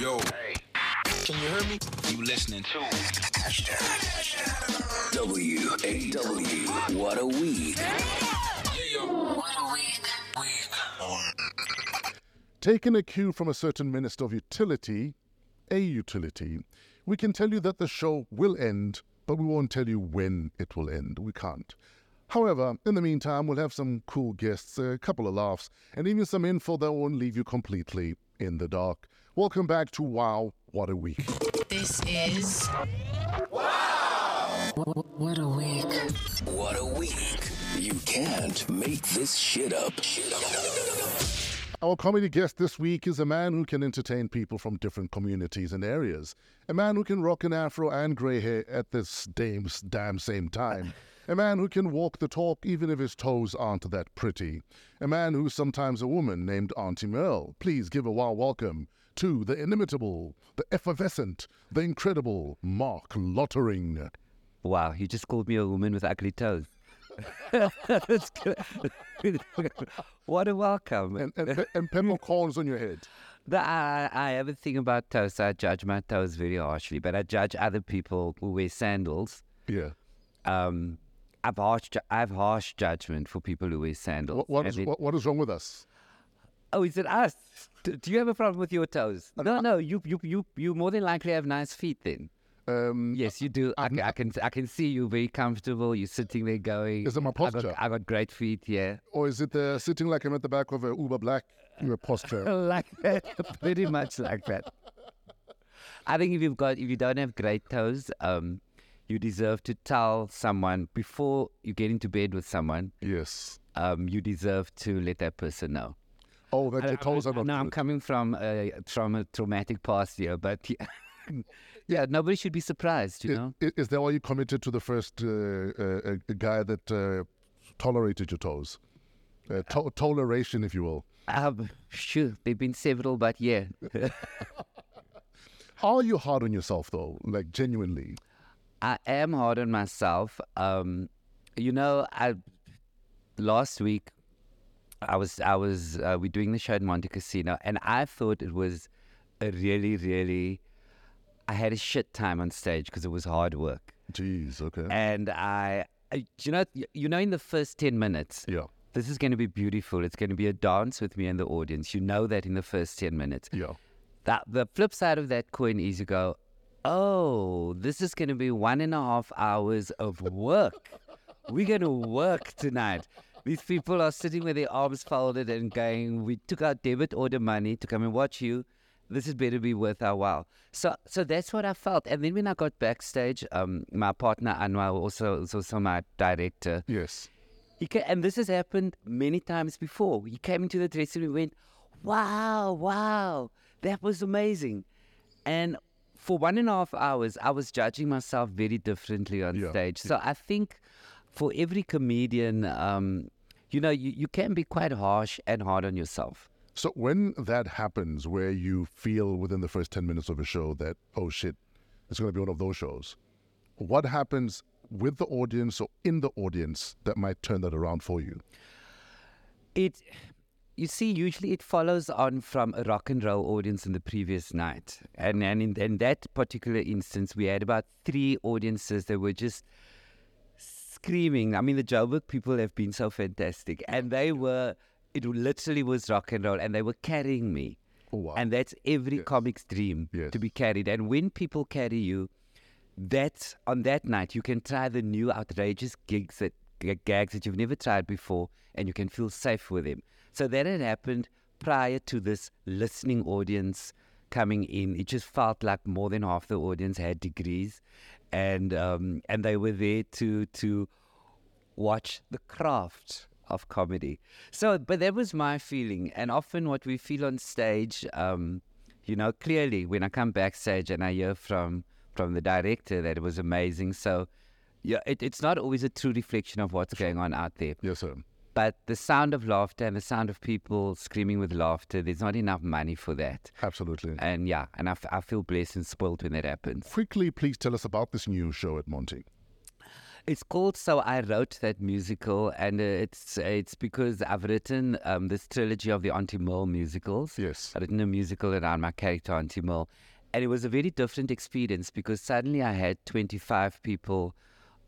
Yo. Hey. Can you hear me? You listening to W A W. What a week. What a week. Taking a cue from a certain minister of utility, a utility, we can tell you that the show will end, but we won't tell you when it will end. We can't. However, in the meantime, we'll have some cool guests, a couple of laughs, and even some info that won't leave you completely in the dark. Welcome back to Wow, What a Week. This is. Wow! What a week. What a week. You can't make this shit up. Shit up. Our comedy guest this week is a man who can entertain people from different communities and areas. A man who can rock an afro and grey hair at this damn, damn same time. A man who can walk the talk even if his toes aren't that pretty. A man who's sometimes a woman named Auntie Merle. Please give a wow welcome to the inimitable, the effervescent, the incredible Marc Lottering. Wow, you just called me a woman with ugly toes. That's good. what a welcome. And, and, and peppercorns on your head. The, I, I have a thing about toes. I judge my toes very harshly, but I judge other people who wear sandals. Yeah. Um, I've harsh, I have harsh judgment for people who wear sandals. What, what, is, what, what is wrong with us? Oh, is it us? Do, do you have a problem with your toes? No, no. You, you, you, you more than likely have nice feet. Then Um, yes, you do. I, can- I can, I can see you very comfortable. You're sitting there going. Is it my I posture? got, I got great feet. Yeah, Or is it uh, sitting like I'm at the back of a Uber Black uh, posture? like that. Pretty much like that. I think if you've got, if you don't have great toes, um, you deserve to tell someone before you get into bed with someone. yes. Um, you deserve to let that person know. Oh, that your toes are not now I'm coming from a from a traumatic past here, but yeah, yeah, nobody should be surprised, you I- know. Is that why you committed to the first uh, uh, guy that uh, tolerated your toes? Uh, to- toleration, if you will. Um, sure, there've been several, but yeah, How Are you hard on yourself, though? Like, genuinely? I am hard on myself. Um, you know, I last week I was I was uh, we doing the show at Montecasino, and I thought it was a really really. I had a shit time on stage because it was hard work, Jeez, okay. and I, I you know, you know, in the first ten minutes, yeah, this is going to be beautiful. It's going to be a dance with me and the audience. You know that in the first ten minutes. yeah. That the flip side of that coin is you go, oh, this is going to be one and a half hours of work. We're going to work tonight. These people are sitting with their arms folded and going, we took our debit order money to come and watch you. This is better be worth our while. So, so that's what I felt. And then when I got backstage, um, my partner Anwar, also is also my director, Yes. he ca- and this has happened many times before. He came into the dressing room and went, Wow, wow, that was amazing. And for one and a half hours, I was judging myself very differently on Yeah. stage. So I think for every comedian, um, you know, you, you can be quite harsh and hard on yourself. So when that happens, where you feel within the first 10 minutes of a show that, oh shit, it's going to be one of those shows, what happens with the audience or in the audience that might turn that around for you? It, you see, usually it follows on from a rock and roll audience in the previous night, and and in, in that particular instance, we had about three audiences that were just screaming. I mean, the Joburg people have been so fantastic, and they were. It literally was rock and roll, and they were carrying me. Oh, wow. And that's every Yes. comic's dream Yes. to be carried. And when people carry you, that on that night you can try the new outrageous gigs that g- gags that you've never tried before, and you can feel safe with them. So that had happened prior to this listening audience coming in. It just felt like more than half the audience had degrees, and um, and they were there to to watch the craft of comedy. So, but that was my feeling, and often what we feel on stage, um, you know, clearly when I come backstage and I hear from from the director that it was amazing. So, yeah, it, it's not always a true reflection of what's going on out there. Yes, sir. But the sound of laughter and the sound of people screaming with laughter, there's not enough money for that. Absolutely. And yeah, and I, f- I feel blessed and spoiled when that happens. Quickly, please tell us about this new show at Monty. It's called So I Wrote That Musical, and it's it's because I've written um, this trilogy of the Auntie musicals. Yes. I've written a musical around my character Auntie and it was a very different experience because suddenly I had 25 people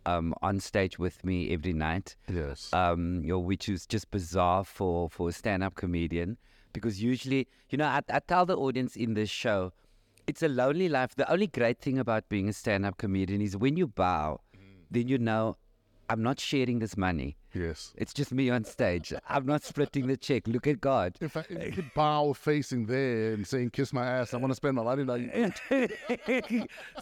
um, on stage with me every night. Yes. um, you know, which is just bizarre for, for a stand up comedian. Because usually, you know, I, I tell the audience in this show, it's a lonely life. The only great thing about being a stand up comedian is when you bow, then you know, I'm not sharing this money. Yes. It's just me on stage. I'm not splitting the check. Look at God. In fact, you could bow facing there and saying, kiss my ass, I want to spend my money. Like,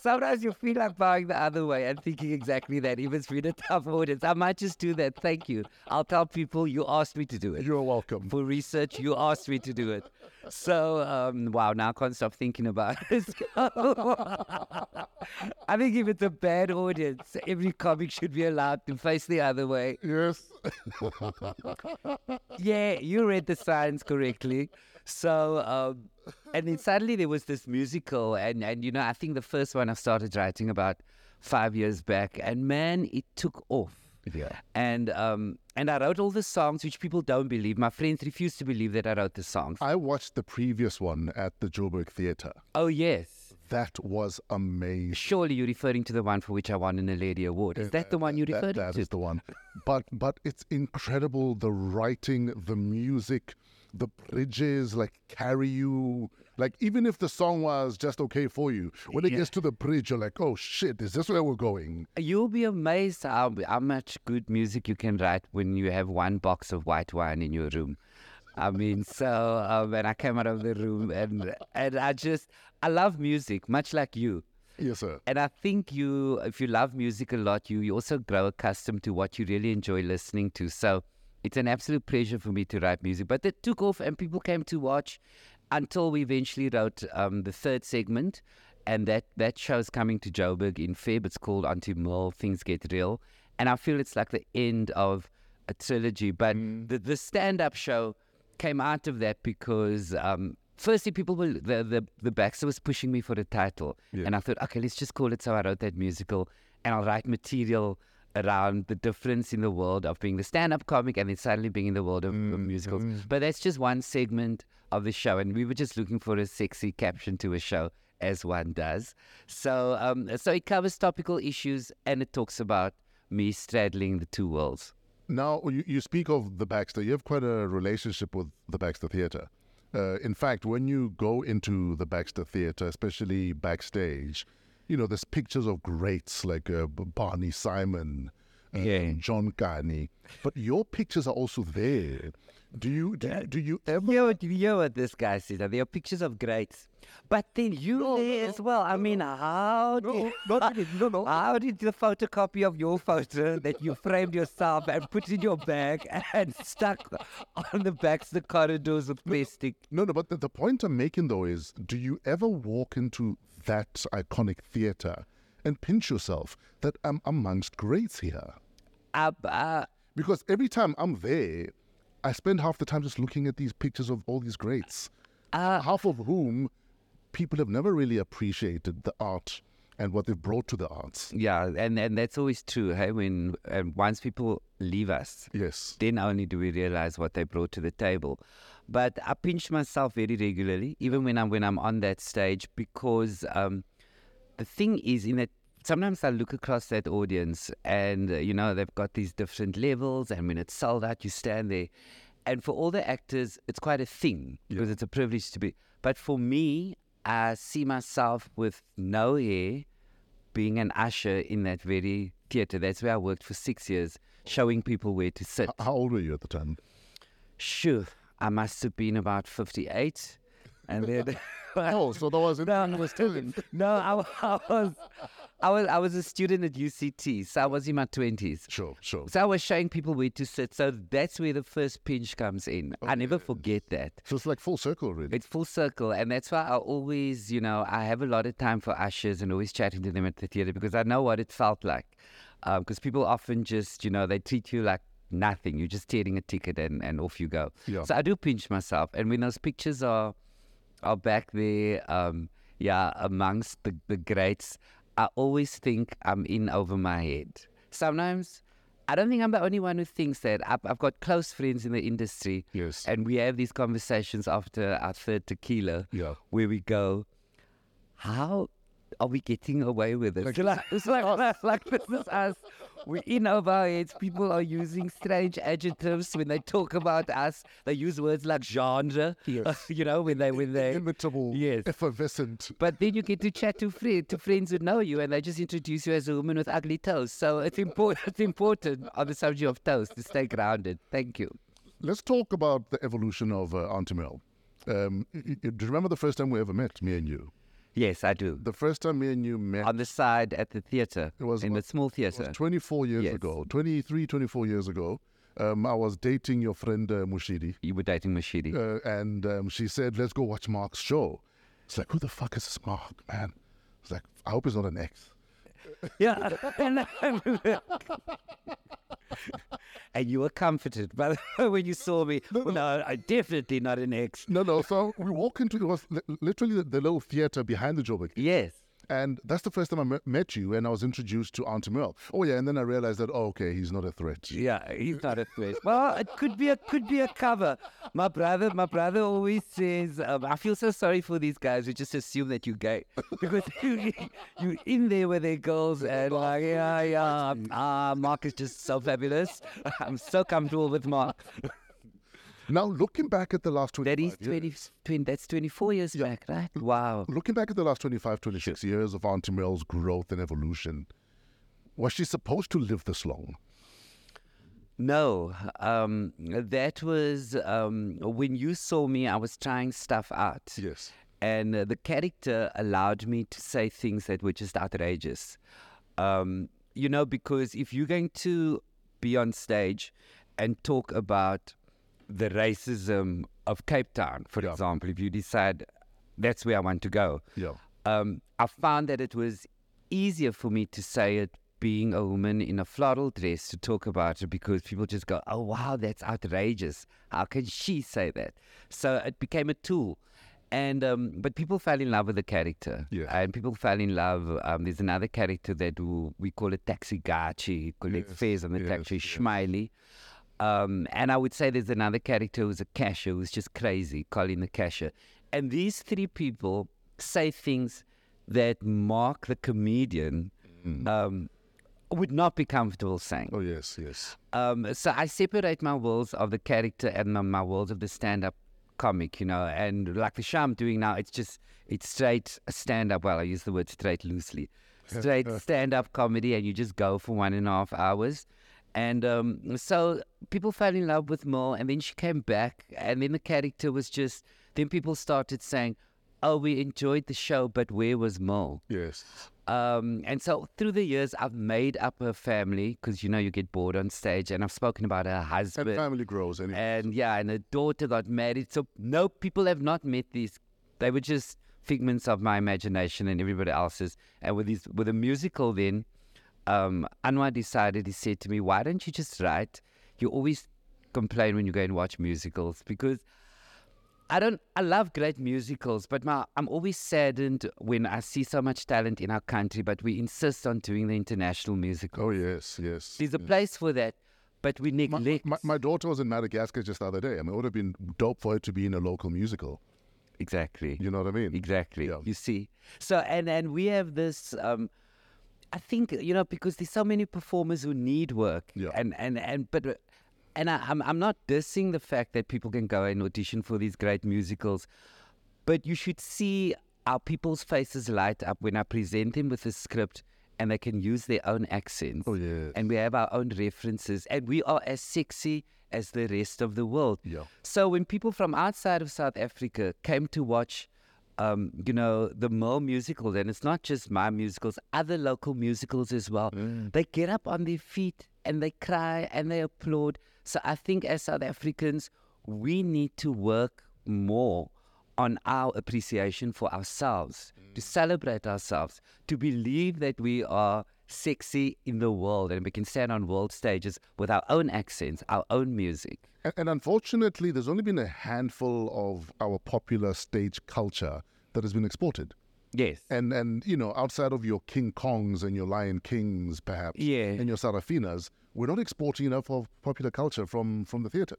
Sometimes you feel like bowing the other way and thinking exactly that. Even if it's been a tough audience, I might just do that. Thank you. I'll tell people you asked me to do it. You're welcome. For research, you asked me to do it. So, um, wow, now I can't stop thinking about it. I think if it's a bad audience, every comic should be allowed to face the other way. Yes. Yeah, you read the signs correctly. So, um, and then suddenly there was this musical, and, and you know, I think the first one I started writing about five years back, and man, it took off. Yeah. And um, and I wrote all the songs, which people don't believe. My friends refuse to believe that I wrote the songs. I watched the previous one at the Joburg Theatre. oh yes, That was amazing. surely you're referring to the one for which I won a Naledi Award. Is that the one you referred to? is the one. But but it's incredible the writing, the music, the bridges like carry you. Like even if the song was just okay for you, when it Yeah. gets to the bridge, you're like, oh shit, is this where we're going? You'll be amazed how, how much good music you can write when you have one box of white wine in your room. I mean, so um, and I came out of the room and and I just I love music, much like you. Yes, sir. And I think you, if you love music a lot, you, you also grow accustomed to what you really enjoy listening to. So it's an absolute pleasure for me to write music. But it took off and people came to watch until we eventually wrote um, the third segment. And that, that show is coming to Joburg in Feb. It's called Auntie Merle, Things Get Real. And I feel it's like the end of a trilogy. But the, the stand up show came out of that because um, firstly, people were the, the the Baxter was pushing me for the title, and I thought, okay, let's just call it. So I wrote that musical, and I'll write material around the difference in the world of being the stand-up comic and then suddenly being in the world of, of musicals. But that's just one segment of the show, and we were just looking for a sexy caption to a show. As one does, so um, so it covers topical issues and it talks about me straddling the two worlds. Now, you, you speak of the Baxter. You have quite a relationship with the Baxter Theatre. Uh, in fact, when you go into the Baxter Theatre, especially backstage, you know, there's pictures of greats like uh, Barney Simon, uh, Yeah. John Kani. But your pictures are also there. Do you do, you- do you ever? You what- you what this guy says? There are pictures of greats, but then you there as well. I mean, how did not really, no, no. how did the photocopy of your photo that you framed yourself and put in your bag and stuck on the backs of the corridors of plastic? No, no, but the, the point I'm making though is do you ever walk into that iconic theatre and pinch yourself that I'm amongst greats here? Uh, uh, Because every time I'm there, I spend half the time just looking at these pictures of all these greats, uh, half of whom people have never really appreciated the art and what they've brought to the arts. yeah, and, and that's always true. Hey, when and once people leave us, Yes. then only do we realize what they brought to the table. But I pinch myself very regularly, even when I'm when I'm on that stage, because um, the thing is, in that sometimes I look across that audience, and uh, you know they've got these different levels, and when it's sold out, you stand there, and for all the actors, it's quite a thing because it's a privilege to be. But for me, I see myself with no hair, being an usher in that very theatre. That's where I worked for six years, showing people where to sit. How old were you at the time? Sure, I must have been about 58. And then. Oh, so that was in no, were still in. no, I, I was, I was, I was a student at UCT, so I was in my twenties. Sure, sure. So I was showing people where to sit. So that's where the first pinch comes in. I never forget that. So it's like full circle, really. It's full circle, and that's why I always, you know, I have a lot of time for ushers and always chatting to them at the theater because I know what it felt like. Because people often just, you know, they treat you like nothing. You're just tearing a ticket and, and off you go. Yeah. So I do pinch myself, and when those pictures are are back there, um, yeah, amongst the the greats, I always think I'm in over my head. sometimes I don't think I'm the only one who thinks that. I've, I've got close friends in the industry. Yes. And we have these conversations after our third tequila. Yeah. Where we go, how are we getting away with it? It's like, it's like, like, like this is us. We're in over our heads. People are using strange adjectives when they talk about us. They use words like genre. Yes. you know, when they when they Imitable, Yes. effervescent. but then you get to chat to friend, to friends who know you, and they just introduce you as a woman with ugly toes. So it's important. It's important on the subject of toes to stay grounded. Thank you. Let's talk about the evolution of uh, Auntie Merle. Um, do you remember the first time we ever met, me and you? Yes, I do. The first time me and you met On the side at the theatre, It was in the small was theatre. 24 years Yes. ago, 23, 24 years ago. Um, I was dating your friend uh, Mushidi, You were dating Mashidi. uh, and um, she said, "Let's go watch Marc's show." It's like, who the fuck is this Mark, man? It's like, I hope he's not an ex. Yeah. and you were comforted by the, when you saw me. Well, no, I definitely not an ex. No, no. So we walk into it was literally the, the little theater behind the Joburg, Yes. And that's the first time I met, you, and I was introduced to Auntie Merle. Oh yeah, and then I realized that oh, okay, he's not a threat. Yeah, he's not a threat. Well, it could be a could be a cover. My brother, my brother always says, um, I feel so sorry for these guys who just assume that you're gay because you you in there with their girls and like yeah yeah ah Marc is just so fabulous. I'm so comfortable with Marc. Now looking back at the last 25 That is years, 20, 20 that's 24 years back, right? Wow. looking back at the last 25, 26 years of Auntie Merle's growth and evolution, was she supposed to live this long? No, um, that was um, when you saw me. I was trying stuff out. Yes. and uh, the character allowed me to say things that were just outrageous. Um, you know, because if you're going to be on stage and talk about the racism of Cape Town, for Yeah. example, if you decide that's where I want to go, Yeah. um, I found that it was easier for me to say it being a woman in a floral dress to talk about it because people just go, oh, wow, that's outrageous. How can she say that? So it became a tool. And um, but people fell in love with the character, Yeah. and people fell in love. Um, there's another character that we, we call it Taxi Gaatjie, collect Yes, fares on the yes, taxi, yes. Smiley. Um, and I would say there's another character who's a cashier who's just crazy, Colin the cashier. And these three people say things that Marc the comedian um, would not be comfortable saying. Oh yes, yes. Um, so I separate my worlds of the character and my, my worlds of the stand-up comic, you know. And like the show I'm doing now, it's just it's straight stand-up. Well, I use the word straight loosely. Straight stand-up comedy, and you just go for one and a half hours. And um, so people fell in love with Mo, and then she came back, and then the character was just. Then people started saying, "Oh, we enjoyed the show, but where was Mo?" Yes. Um, and so through the years, I've made up her family because you know you get bored on stage, and I've spoken about her And husband, family grows anyway. and yeah, and her daughter got married. So no, people have not met these. They were just figments of my imagination and everybody else's. And with these, with a musical, then um, Anwar decided. He said to me, "Why don't you just write? You always complain when you go and watch musicals because." I don't. I love great musicals, but my, I'm always saddened when I see so much talent in our country, but we insist on doing the international musical. oh yes, yes. There's a place for that, but we My, neglect. my, my daughter was in Madagascar just the other day. I mean, it would have been dope for her to be in a local musical. exactly. You know what I mean? Exactly. Yeah. You see. So and and we have this. Um, I think you know because there's so many performers who need work. Yeah. And and and but. And I, I'm I'm not dissing the fact that people can go and audition for these great musicals, but you should see our people's faces light up when I present them with a script and they can use their own accents. Oh, yes. And we have our own references, and we are as sexy as the rest of the world. Yeah. So when people from outside of South Africa came to watch, um, you know, the Mo musical, and it's not just my musicals, other local musicals as well, they get up on their feet and they cry and they applaud. So I think as South Africans, we need to work more on our appreciation for ourselves, to celebrate ourselves, to believe that we are sexy in the world and we can stand on world stages with our own accents, our own music. And, and unfortunately, there's only been a handful of our popular stage culture that has been exported. Yes. And and you know, outside of your King Kongs and your Lion Kings, perhaps, Yeah. and your Sarafinas, we're not exporting enough of popular culture from from the theatre.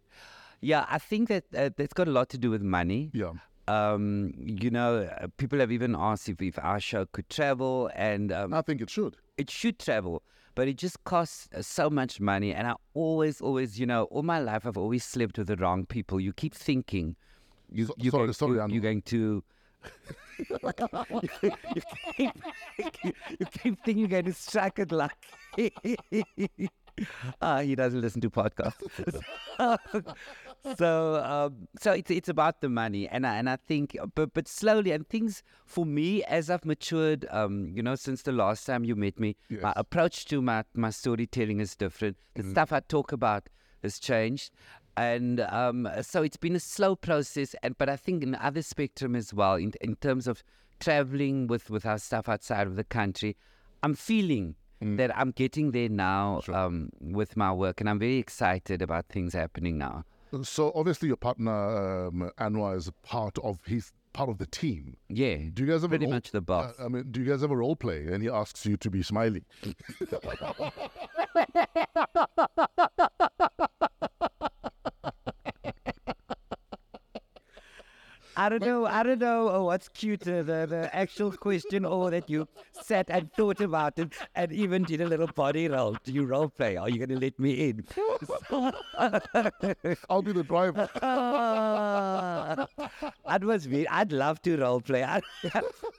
Yeah, I think that uh, that's got a lot to do with money. Yeah. Um, you know, uh, people have even asked if, if our show could travel, and um, I think it should. it should travel, but it just costs uh, so much money. And I always, always, you know, all my life I've always slept with the wrong people. You keep thinking you, So- you're, sorry, going, sorry, you, you're going to. you, keep, you keep thinking you're going to strike it luck. Ah, he doesn't listen to podcasts. so, um, so it's it's about the money, and I, and I think, but but slowly, and things for me as I've matured, um, you know, since the last time you met me, my approach to my my storytelling is different. The stuff I talk about has changed. And um, so it's been a slow process, and but I think in other spectrum as well, in in terms of traveling with with our stuff outside of the country, I'm feeling that I'm getting there now um, with my work, and I'm very excited about things happening now. So obviously, your partner um, Anwar is part of he's part of the team. Yeah, Do you guys ever pretty role- much the boss. Uh, I mean, do you guys ever role play? And he asks you to be smiley. I don't know. I don't know oh, what's cuter, uh, the, the actual question or that you sat and thought about it and even did a little body roll. Do you role play? Are you going to let me in? I'll be the driver. That was very, I'd love to role play. I,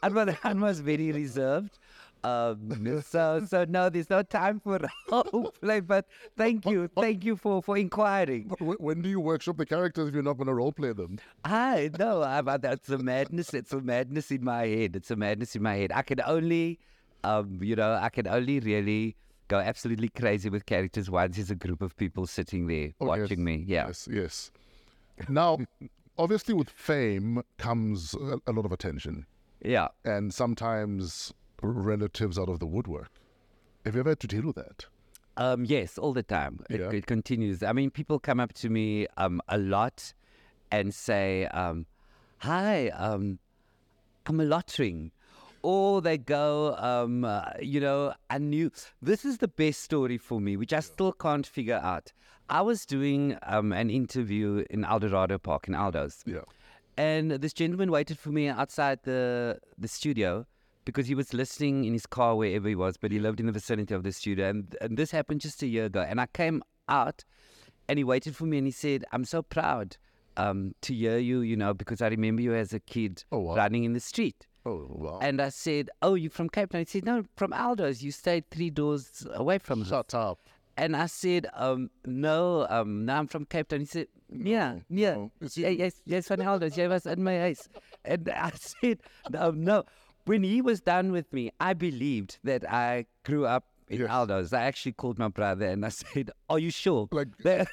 I, I was very reserved. Um, so, so no, there's no time for roleplay. But thank you, thank you for for inquiring. Wh- When do you workshop the characters if you're not going to roleplay them? I know. I, but that's a madness. It's a madness in my head. It's a madness in my head. I can only, um, you know, I can only really go absolutely crazy with characters once there's a group of people sitting there Oh, watching yes, me. Yeah. Yes, yes. Now, obviously, with fame comes a, a lot of attention, Yeah. and sometimes relatives out of the woodwork. Have you ever had to deal with that? Um, yes, all the time. It, Yeah. it continues. I mean, people come up to me um, a lot and say, um, "Hi, um, I'm a lottering," or they go, um, uh, "You know, I knew this is the best story for me, which I still can't figure out." I was doing um, an interview in Eldorado Park in Eldos, Yeah. and this gentleman waited for me outside the the studio because he was listening in his car wherever he was, but he lived in the vicinity of the studio. And, and this happened just a year ago. And I came out and he waited for me and he said, I'm so proud um, to hear you, you know, because I remember you as a kid Oh, wow. running in the street. Oh, wow. And I said, Oh, you from Cape Town? He said, No, from Eldos. You stayed three doors away from us. Shut up. And I said, um, no, um, no, I'm from Cape Town. He said, yeah, yeah, no, yeah, yes, yes, van Helder's. Jij was in my house. And I said, no, no. When he was done with me, I believed that I grew up in Yes. Eldos. I actually called my brother and I said, are you sure? Like-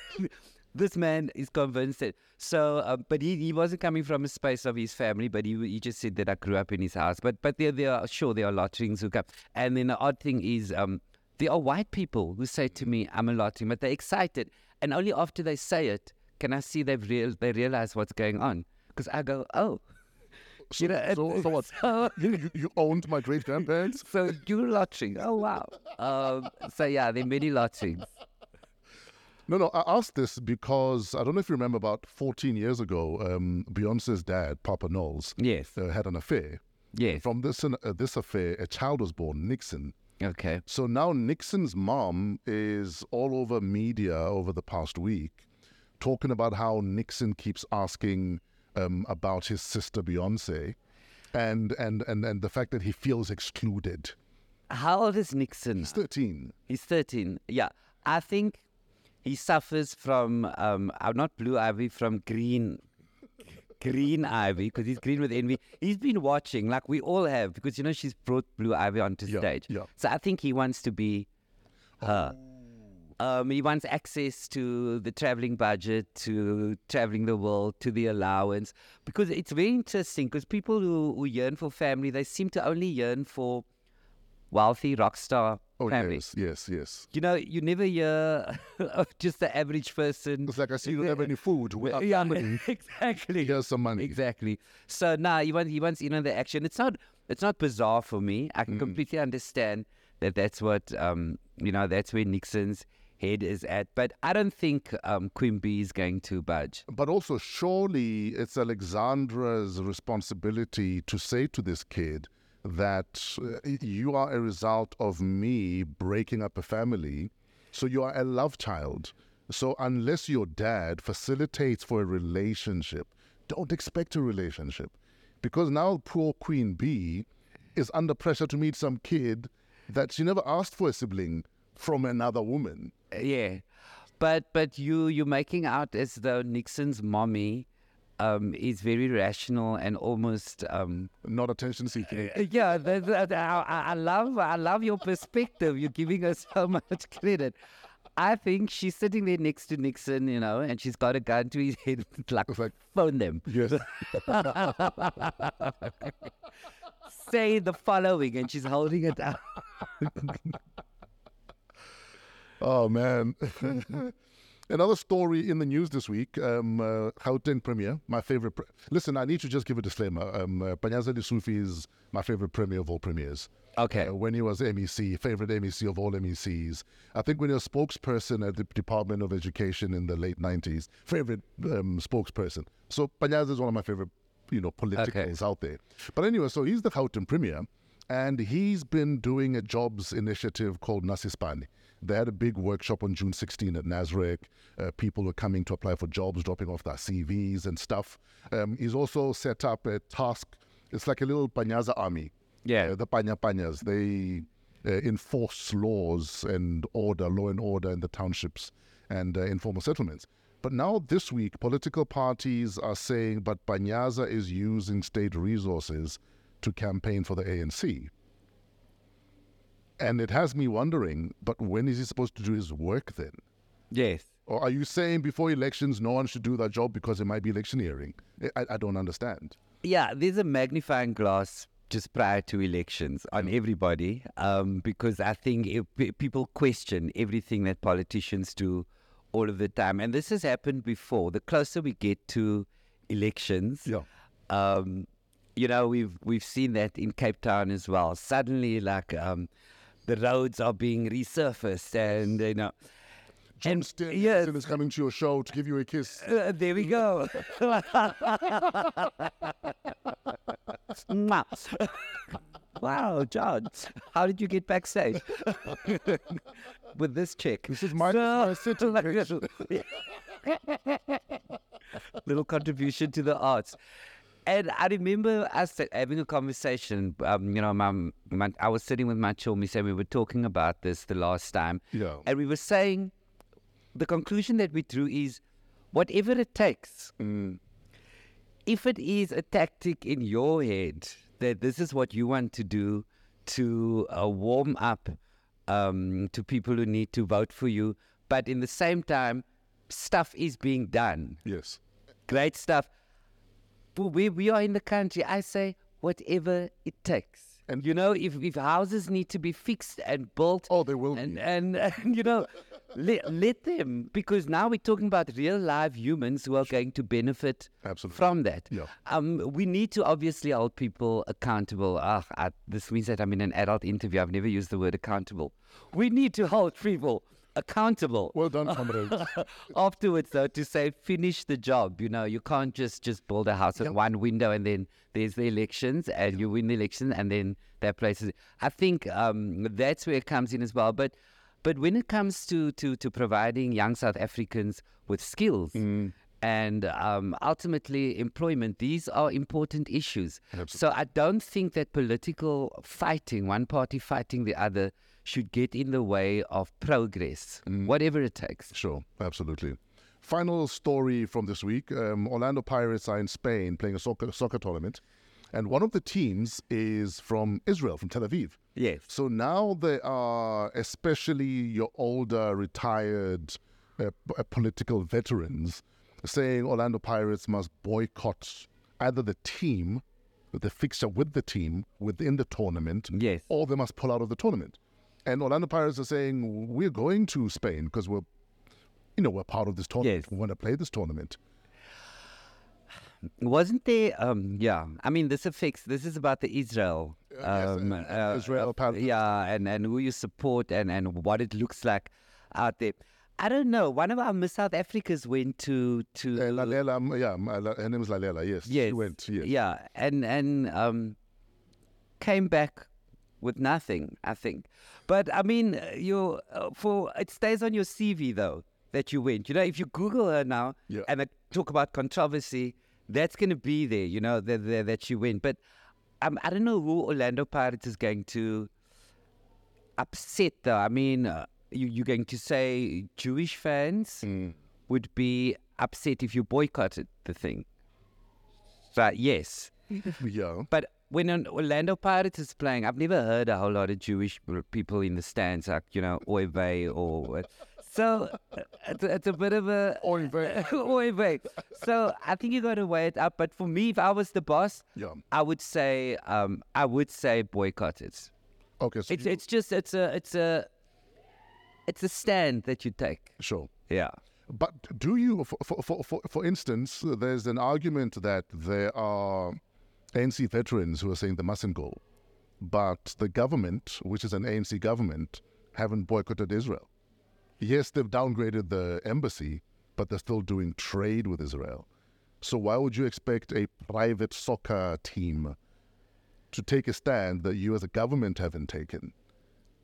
this man is convinced that. So, uh, but he, he wasn't coming from a space of his family, but he he just said that I grew up in his house. But but there there are sure there are lotterings who come. And then the odd thing is, um, there are white people who say to me, "I'm a lottery," but they're excited, and only after they say it can I see they've real they realize what's going on. Because I go, "Oh." So, You know, so, so what? so- You, you, you owned my great grandparents? so you're lottery. Oh wow. Um, so yeah, there are many lotterings. No, no, I asked this because I don't know if you remember about 14 years ago, um, Beyonce's dad, Papa Knowles, Yes. uh, had an affair. Yes. From this, uh, this affair, a child was born, Nixon. Okay. So now Nixon's mom is all over media over the past week talking about how Nixon keeps asking um, about his sister Beyonce and, and, and, and the fact that he feels excluded. How old is Nixon? He's 13. He's 13. Yeah. I think he suffers from, um, uh, not blue ivy, from green. Green ivy, because he's green with envy. He's been watching, like we all have, because you know she's brought Blue Ivy onto Yeah, stage. yeah. So I think he wants to be her. Um, he wants access to the traveling budget, to traveling the world, to the allowance, because it's very interesting. Because people who, who yearn for family, they seem to only yearn for wealthy rock star Oh, families. yes, yes, yes. You know, you never hear of just the average person. It's like I see you don't have any food. Without Yeah, money. exactly. Here's some money. Exactly. So now he wants he wants in on the action. It's not it's not bizarre for me. I can completely understand that that's what um, you know. That's where Nixon's head is at. But I don't think um, Queen Bee is going to budge. But also, surely it's Alexandra's responsibility to say to this kid that uh, you are a result of me breaking up a family. So you are a love child. So unless your dad facilitates for a relationship, don't expect a relationship. Because now poor Queen Bee is under pressure to meet some kid that she never asked for a sibling from another woman. Yeah, but but you you're making out as though Nixon's mommy um, is very rational and almost um, Not attention seeking. Uh, Yeah, that, that, I, I love I love your perspective. You're giving us so much credit. I think she's sitting there next to Nixon, you know, and she's got a gun to his head. Like, like- phone them. Yes. Say the following, and she's holding it up. Oh man. Another story in the news this week, um, uh, Gauteng Premier, my favorite. Pre- Listen, I need to just give a disclaimer. Um, uh, Panyaza Lesufi is my favorite premier of all premiers. Okay. Uh, when he was MEC, favorite MEC of all MECs. I think when he was spokesperson at the Department of Education in the late 90s, favorite um, spokesperson. So Panyaza is one of my favorite, you know, politicals out there. But anyway, so he's the Gauteng Premier, and he's been doing a jobs initiative called Nasi iSpani. They had a big workshop on June 16 at Nasrec. Uh, people were coming to apply for jobs, dropping off their CVs and stuff. Um, he's also set up a task. It's like a little Panyaza army. Yeah. Uh, the Panya Panyas. They uh, enforce laws and order, law and order in the townships and uh, informal settlements. But now this week, political parties are saying, but Panyaza is using state resources to campaign for the ANC. And it has me wondering, but when is he supposed to do his work then? Yes. Or are you saying before elections no one should do that job because it might be electioneering? I, I don't understand. Yeah, there's a magnifying glass just prior to elections on everybody um, because I think people question everything that politicians do all of the time. And this has happened before. The closer we get to elections, Yeah. um, you know, we've we've seen that in Cape Town as well. Suddenly, like um, the roads are being resurfaced, and you know, John and is coming to your show to give you a kiss. uh, there we go. Wow, John, how did you get backstage with this chick? This is my, is my little contribution to the arts. And I remember us having a conversation. Um, you know, my, my, I was sitting with my children and we were talking about this the last time. Yeah. And we were saying the conclusion that we drew is whatever it takes. If it is a tactic in your head that this is what you want to do to uh, warm up um, to people who need to vote for you, but in the same time, stuff is being done Yes. great stuff. We we are in the country. I say whatever it takes. And- you know, if, if houses need to be fixed and built, Oh, they will and be. and, and you know, let, let them because now we're talking about real live humans who are going to benefit Absolutely. from that. Yeah. Um, we need to obviously hold people accountable. Ah, I, this means that I'm in an adult interview. I've never used the word accountable. We need to hold people accountable. Well done, comrades. afterwards though to say finish the job. You know you can't just just build a house with one window and then there's the elections and you win the election and then that place is i think um, that's where it comes in as well. But but when it comes to to to providing young south africans with skills and um, ultimately employment these are important issues. So i don't think that political fighting one party fighting the other should get in the way of progress whatever it takes Sure, absolutely. Final story from this week um, Orlando Pirates are in Spain playing a soccer, soccer tournament, and one of the teams is from Israel, from Tel Aviv. Yes. So now they are, especially your older, retired uh, uh, political veterans, saying Orlando Pirates must boycott either the team, the fixture with the team within the tournament, Yes. or they must pull out of the tournament. And Orlando Pirates are saying we're going to Spain because we're, you know, we're part of this tournament. Yes. We want to play this tournament. Wasn't there? Um, yeah. I mean, this affects. This is about the Israel um, and Israel, Palestine. yeah, and, and who you support and, and what it looks like out there. I don't know. One of our Miss South Africans went to to Uh, Lalela, yeah, uh, her name is Lalela. Yes, yes, she went. Yes. yeah, and and um, came back with nothing. I think, but I mean, uh, you uh, for it stays on your CV though that you went. You know, if you Google her now Yeah. and uh, talk about controversy, that's going to be there. You know, that that, that she went, but. Um, I don't know who Orlando Pirates is going to upset though. I mean, uh, you, you're going to say Jewish fans Mm. would be upset if you boycotted the thing. But yes, Yeah. but when an Orlando Pirates is playing, I've never heard a whole lot of Jewish people in the stands, like you know, Oy vey or. So uh, it's, a- it's a bit of a Oy vey. Oy vey. So I think you got to weigh it up. But for me, if I was the boss, Yeah. I would say um, I would say boycott it. Okay. So It's you- it's just it's a it's a it's a stand that you take. sure. Yeah. But do you, for, for, for, for instance, there's an argument that there are ANC veterans who are saying they mustn't go, but the government, which is an ANC government, haven't boycotted Israel. Yes, they've downgraded the embassy, but they're still doing trade with Israel. So why would you expect a private soccer team to take a stand that you as a government haven't taken?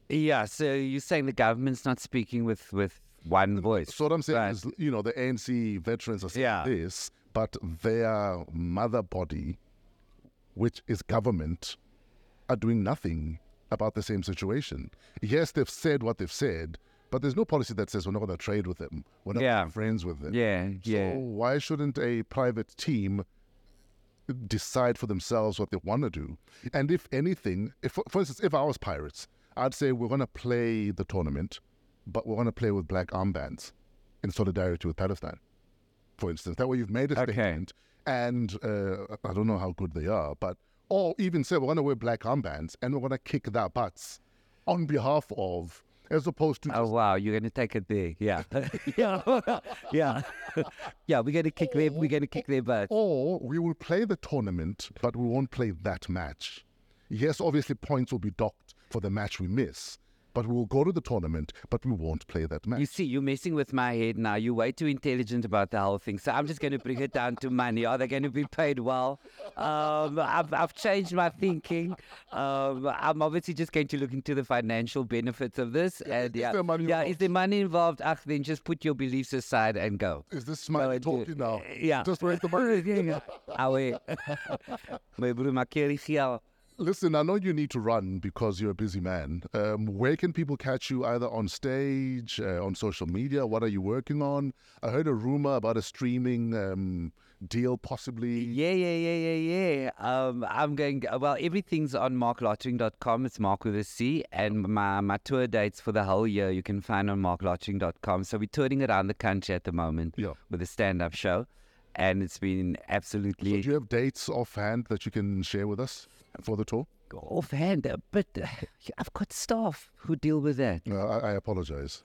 Yeah. So you're saying the government's not speaking with with one voice. So what I'm saying Right. is, you know, the ANC veterans are saying Yeah. this, but their mother body, which is government, are doing nothing about the same situation. Yes, they've said what they've said, but there's no policy that says we're not going to trade with them. We're not Yeah. friends with them. Yeah. So Yeah. why shouldn't a private team decide for themselves what they want to do? And if anything, if for instance, if I was Pirates, I'd say we're going to play the tournament, but we're going to play with black armbands in solidarity with Palestine. For instance, that way you've made a Okay. statement, and uh, I don't know how good they are, but or even say we're going to wear black armbands and we're going to kick their butts on behalf of, as opposed to Oh wow, you're gonna take it there. Yeah. yeah. yeah. yeah, we're gonna kick their we're gonna kick their butts. Or we will play the tournament, but we won't play that match. Yes, obviously points will be docked for the match we miss, but we will go to the tournament, but we won't play that match. You see, you're messing with my head now. You're way too intelligent about the whole thing. So I'm just going to bring it down to money. Are they going to be paid well? Um, I've, I've changed my thinking. Um, I'm obviously just going to look into the financial benefits of this. And yeah, there money yeah, is there money involved? Ach, then just put your beliefs aside and go. Is this smart it. talking now? Yeah. Just raise the money. yeah, yeah. Awe. My broer, maak jy die geld. Listen, I know you need to run because you're a busy man. Um, where can people catch you either on stage, uh, on social media? What are you working on? I heard a rumor about a streaming um, deal, possibly. Yeah, yeah, yeah, yeah, yeah. Um, I'm going. Well, everything's on marclottering.com. It's Mark with a C, and my my tour dates for the whole year you can find on marclottering.com. So we're touring around the country at the moment Yeah. with a stand-up show, and it's been absolutely. So do you have dates offhand that you can share with us for the tour? offhand. uh, But uh, I've got staff who deal with that. Uh, I, I apologize.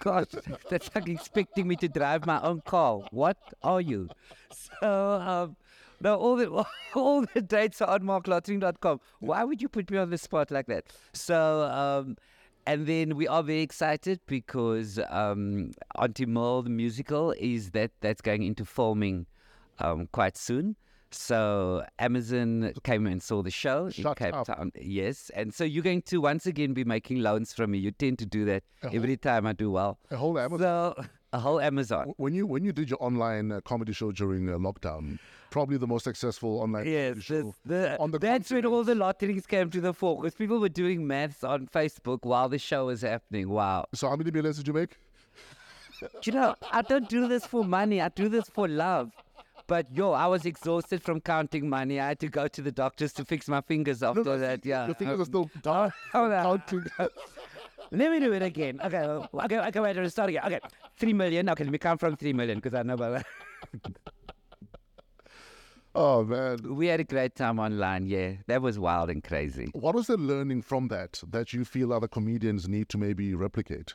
God, that's like expecting me to drive my own car. What are you? So, um, no, all the all the dates are on marclottering.com. Why would you put me on the spot like that? So, um, and then we are very excited because um, Auntie Merle, the musical, is that that's going into filming um, quite soon. So Amazon came and saw the show in Cape up. Town. Yes, and so you're going to once again be making loans from me. You tend to do that every time I do well. A whole Amazon. So a whole Amazon. When you when you did your online uh, comedy show during uh, lockdown, probably the most successful online Yes, comedy show the, on the that's when all the lotteries came to the fore because people were doing maths on Facebook while the show was happening. Wow. So how many millions did you make? you know, I don't do this for money. I do this for love. But yo, I was exhausted from counting money. I had to go to the doctors to fix my fingers after no, that. Yeah. Your fingers are um, still Oh, hold on. counting. Let me do it again. Okay, okay, okay, wait, let's start again. Okay, three million. Okay, let me count from three million because I know about that. oh man. We had a great time online. Yeah, that was wild and crazy. What was the learning from that that you feel other comedians need to maybe replicate?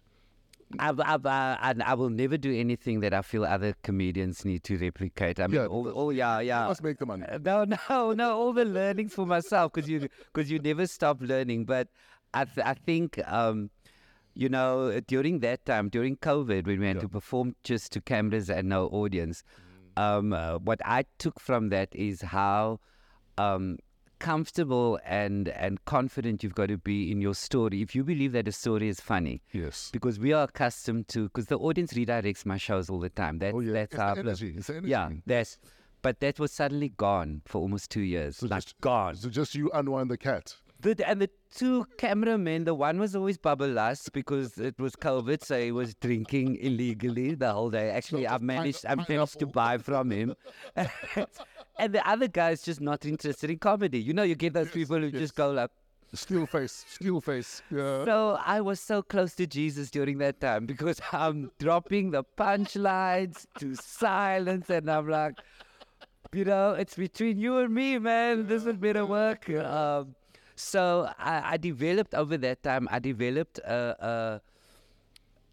I, I, I, I will never do anything that I feel other comedians need to replicate. I mean, Yeah, all, all, yeah, yeah. must make the money. Uh, No, no, no. All the learnings for myself because you because you never stop learning. But I th- I think um, you know during that time during COVID when we had to perform just to cameras and no audience, um, uh, what I took from that is how um, comfortable and and confident you've got to be in your story if you believe that a story is funny. Yes. Because we are accustomed to, because the audience redirects my shows all the time. That, Oh, yeah. That's It's our energy, it's the Yeah, energy. that's. But that was suddenly gone for almost two years. like just- gone. So just you unwind the cat. The, and the two cameramen, the one was always bubble us because it was COVID, so he was drinking illegally the whole day. Actually, I managed, I managed to buy from him. and the other guy is just not interested in comedy. You know, you get those people who just go like, Steel face, steel face. Yeah. so I was so close to Jesus during that time because I'm dropping the punchlines to silence, and I'm like, you know, it's between you and me, man. This would better work. Um, so I, I developed over that time. I developed a. a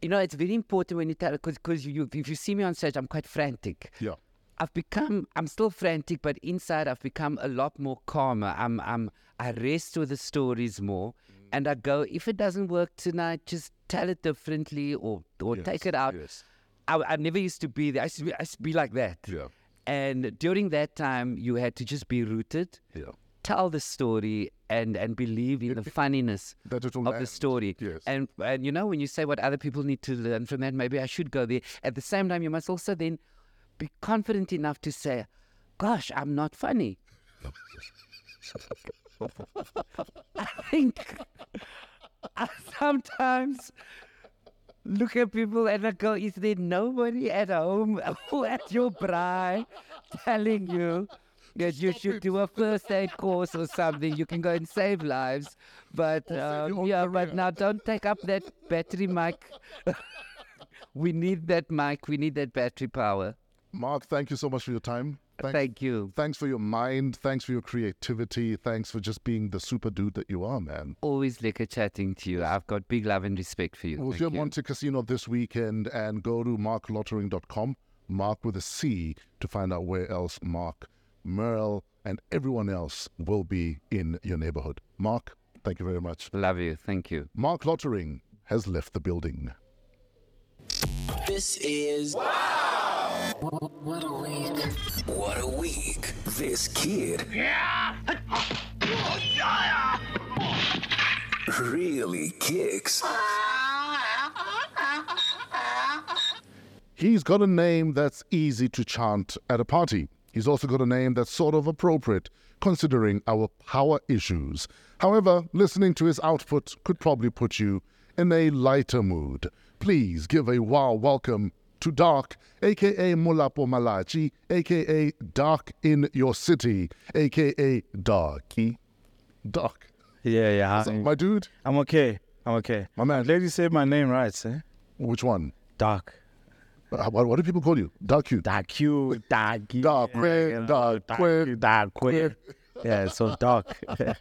you know, it's very important when you tell because because you if you see me on stage, I'm quite frantic. Yeah. I've become I'm still frantic, but inside I've become a lot more calmer. I'm I'm I rest with the stories more mm. and I go, if it doesn't work tonight, just tell it differently or or take it out. yes. I, I never used to be there. I used to be, I used to be like that. Yeah. And during that time you had to just be rooted, Yeah. Tell the story and and believe in the funniness That it will of the story. Yes. And and you know when you say what other people need to learn from that, maybe I should go there. At the same time, you must also then be confident enough to say, "Gosh, I'm not funny." I think I sometimes look at people and I go, "Is there nobody at home or at your braai telling you?" That you should do a first aid course or something. You can go and save lives, but um, yeah, but now don't take up that battery mic. we need that mic. We need that battery power. Marc, thank you so much for your time. Thank, Thank you. thanks for your mind. Thanks for your creativity. Thanks for just being the super dude that you are, man. Always liquor chatting to you. I've got big love and respect for you. Well, if Thank you're you. Montecasino this weekend and go to marclottering.com, Marc with a C, to find out where else Marc, Merle, and everyone else will be in your neighborhood. Marc, thank you very much. Love you. Thank you. Marc Lottering has left the building. This is Wow! What a week. What a Week. This kid really kicks. He's got a name that's easy to chant at a party. He's also got a name that's sort of appropriate considering our power issues. However, listening to his output could probably put you in a lighter mood. Please give a wow welcome to Darque, aka Mulapo Malachi, aka Dark in Your City, aka Darky. Darque. Yeah, yeah. I, my dude? I'm okay. I'm okay. My man. Lady said my name right, eh? Which one? Darque. What, what do people call you? Dark you. Dark Q, dark Dark, quick, dark, quick. dark, quick. Yeah, so dark.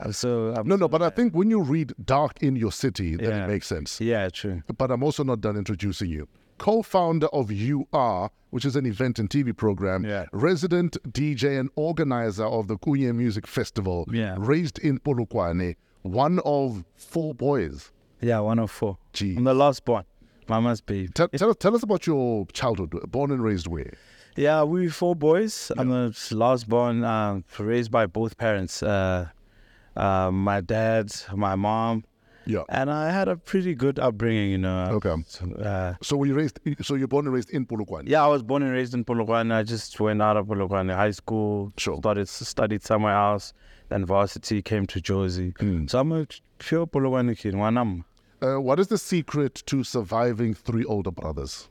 I'm so I'm, No, no, but I think when you read Dark in Your City, then Yeah. it makes sense. yeah, true. But I'm also not done introducing you. Co founder of UR, which is an event and TV program, Yeah. resident DJ and organizer of the Kunye Music Festival, Yeah. raised in Polokwane, one of four boys. Yeah, 104. Jeez. I'm the last born. Mama's baby. Tell, tell, us- tell us about your childhood, born and raised where? Yeah, we four boys. I'm the last born, um, raised by both parents. Uh, uh, my dad, my mom, Yeah. and I had a pretty good upbringing. You know. Okay. Uh, So were you raised? So you're born and raised in Polokwane. Yeah, I was born and raised in Polokwane. I just went out of Polokwane high school. Sure. Started studied somewhere else. Then varsity came to Jozi. So I'm a pure Polokwane kid. Wanam. Uh, what is the secret to surviving three older brothers?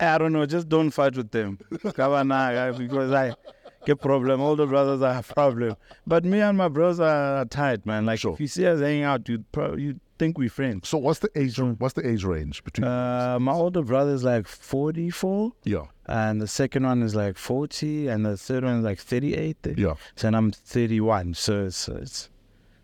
I don't know. Just don't fight with them. Because I get problem. Older brothers are a problem. But me and my brothers are tight, man. Like Sure. if you see us hanging out, you pro- you think we friends. So what's the age? What's the age range between? Uh, my older brother is like 44. yeah. And the second one is like 40, and the third one is like 38. Yeah. So and I'm 31, so it's it's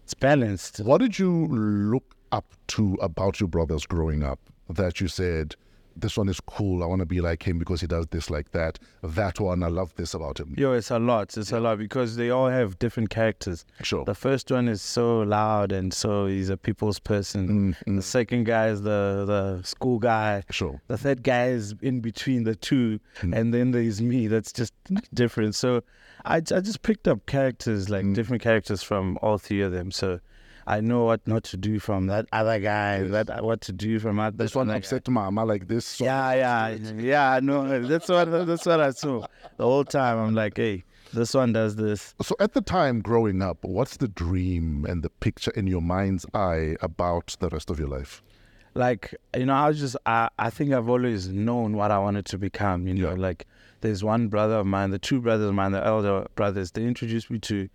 it's balanced. What did you look up to about your brothers growing up? that you said, this one is cool. I want to be like him because he does this like that. That one, I love this about him. Yo, it's a lot. It's a lot because they all have different characters. Sure. The first one is so loud and so he's a people's person. Mm, the mm. second guy is the the school guy. Sure. The third guy is in between the two, mm. and then there's me. That's just different. So I, I just picked up characters like different characters from all three of them. So I know what not to do from that other guy. That uh, what to do from that. This one other guy. upset mama like this. So Yeah, yeah, yeah. I know. That's what that's what I saw the whole time. I'm like, hey, this one does this. So at the time growing up, what's the dream and the picture in your mind's eye about the rest of your life? Like you know, I was just I I think I've always known what I wanted to become. You know, Yeah. like there's one brother of mine, the two brothers of mine, the elder brothers. They introduced me to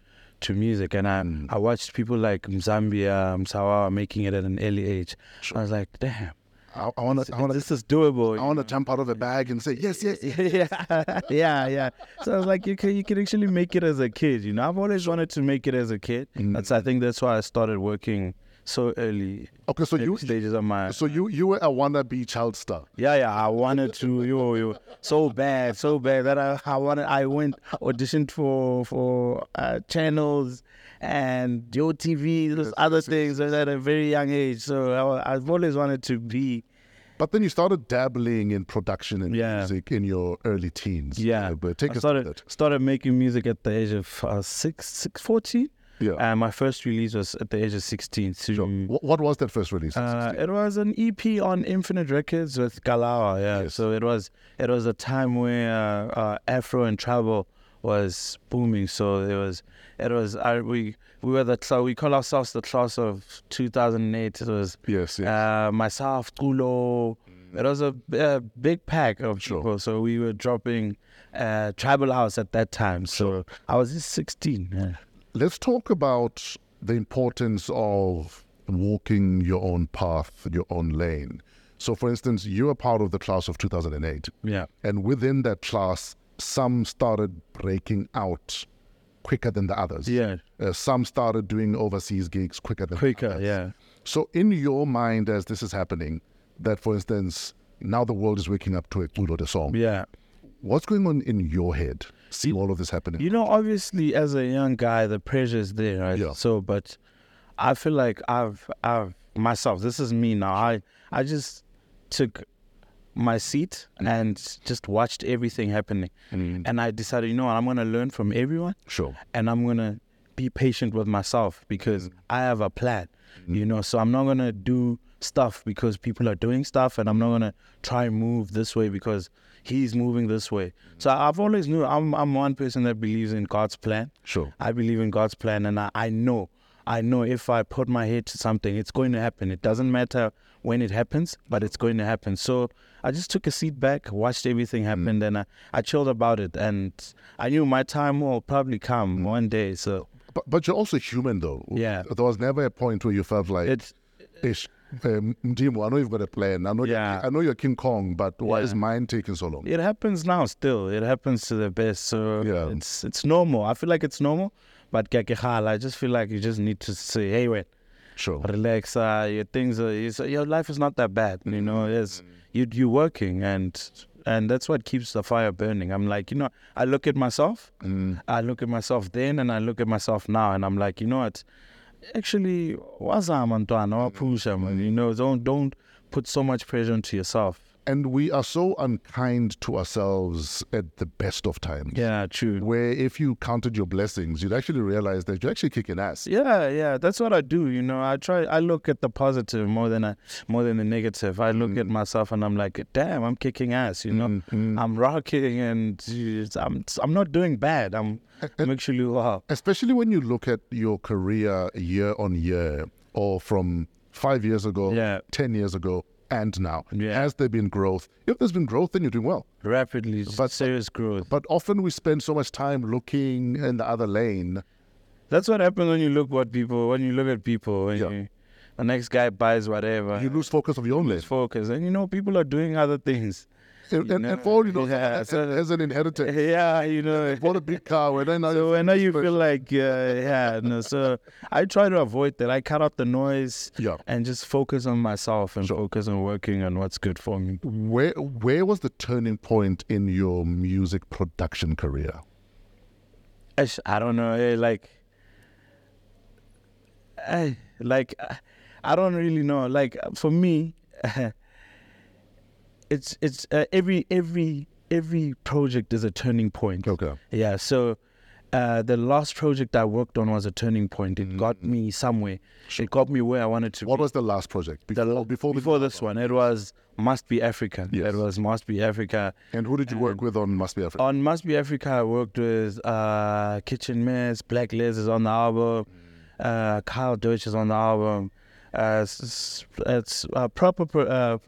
to music, and I mm. I watched people like Zambia, Msawawa making it at an early age. I was like, damn, I, I want to, I want to, this is doable. I want to jump out of the bag and say yes, yes. yeah, yeah, yeah. So I was like, you can you can actually make it as a kid. You know, I've always wanted to make it as a kid. Mm. That's I think that's why I started working so early. Okay, so you, stages of my so you, you were a wannabe child star. yeah, yeah. I wanted to yo yo so bad, so bad that I I wanted I went auditioned for for uh, channels and Yo TV, those other things at a very young age. So I, I've always wanted to be But then you started dabbling in production and Yeah. music in your early teens. Yeah, Uh, but take I started started making music at the age of uh, six, six, 14. Yeah. And my first release was at the age of 16. So, Sure. What, what was that first release? uh, it was an EP on Infinite Records with Galawa. Yeah. Yes. So it was it was a time where uh, uh, Afro and tribal was booming. So it was it was I, we we were the so we call ourselves the class of 2008. It was yes, yes. uh, myself, Culoe. It was a, a big pack of Sure. people. So we were dropping uh, Tribal House at that time. So I was just 16. Yeah. Let's talk about the importance of walking your own path, your own lane. So, for instance, you are part of the class of 2008. Yeah. And within that class, some started breaking out quicker than the others. Yeah. Uh, some started doing overseas gigs quicker than the Quicker. others. Yeah. So, in your mind, as this is happening, that for instance, now the world is waking up to a Culoe De Song. Yeah. What's going on in your head? See all of this happening. You know, obviously, as a young guy, the pressure is there, right? Yeah. So, but I feel like I've, I've myself. This is me now. I, I just took my seat mm. and just watched everything happening, mm. and I decided, you know, what, I'm gonna learn from everyone, Sure. and I'm gonna be patient with myself because mm. I have a plan, you know. So I'm not gonna do stuff because people are doing stuff, and I'm not gonna try and move this way because he's moving this way. So I've always knew I'm I'm one person that believes in God's plan. Sure. I believe in God's plan, and I, I know, I know if I put my head to something, it's going to happen. It doesn't matter when it happens, but it's going to happen. So I just took a seat back, watched everything mm. happen, then I, I chilled about it, and I knew my time will probably come mm. one day. So But, but you're also human, though. Yeah. There was never a point where you felt like, it's Ish, um, I know you've got a plan. I know, Yeah. I know you're King Kong, but why is mine taking so long? it happens now still. It happens to the best. So Yeah. it's it's normal. I feel like it's normal, but kekekhala, I just feel like you just need to say, hey, wait. Sure. relax. Uh, your things, are, your life is not that bad. You know, it's you you working and and that's what keeps the fire burning. I'm like, you know, I look at myself, I look at myself then, and I look at myself now, and I'm like, you know what? Actually, what's wazama ntwana waphusha mm-hmm. man. Mm-hmm. You know, don't don't put so much pressure onto yourself. And we are so unkind to ourselves at the best of times. Yeah, true. Where if you counted your blessings, you'd actually realize that you're actually kicking ass. Yeah, yeah, that's what I do. You know, I try. I look at the positive more than I, more than the negative. I look at mm. myself and I'm like, damn, I'm kicking ass. You know, mm-hmm. I'm rocking and I'm I'm not doing bad. I'm I'm actually wow. Especially when you look at your career year on year or from five years ago, Yeah. 10 years ago, and now. Yeah. Has there been growth? If there's been growth, then you're doing well. Rapidly, But- serious growth. But often we spend so much time looking in the other lane. That's what happens when you look what people. When you look at people, when Yeah. you, the next guy buys whatever. You lose focus of your own lane. lose focus, and you know people are doing other things. And, and, and for you know, yeah, as, so- as an inheritance, yeah, you know. bought a big car. When I know So when you feel like, uh, yeah, no. So I try to avoid that. I cut out the noise Yeah. and just focus on myself and focus on working on what's good for me. where where was the turning point in your music production career? I don't know. eh, Like, I like, I don't really know. Like for me, it's it's uh, every every every project is a turning point. Okay. Yeah. So. Uh, the last project I worked on was a turning point. It got me somewhere. It got me where I wanted to. What be. was the last project? the, Before, la- before, before this one? It was Must Be Africa. Yes. It was Must Be Africa. And who did you work with on Must Be Africa? On Must Be Africa, I worked with uh, Kitchen Mess, Black Liz is on the album, uh, Kyle Deutsch is on the album. Uh, it's it's uh, proper pro-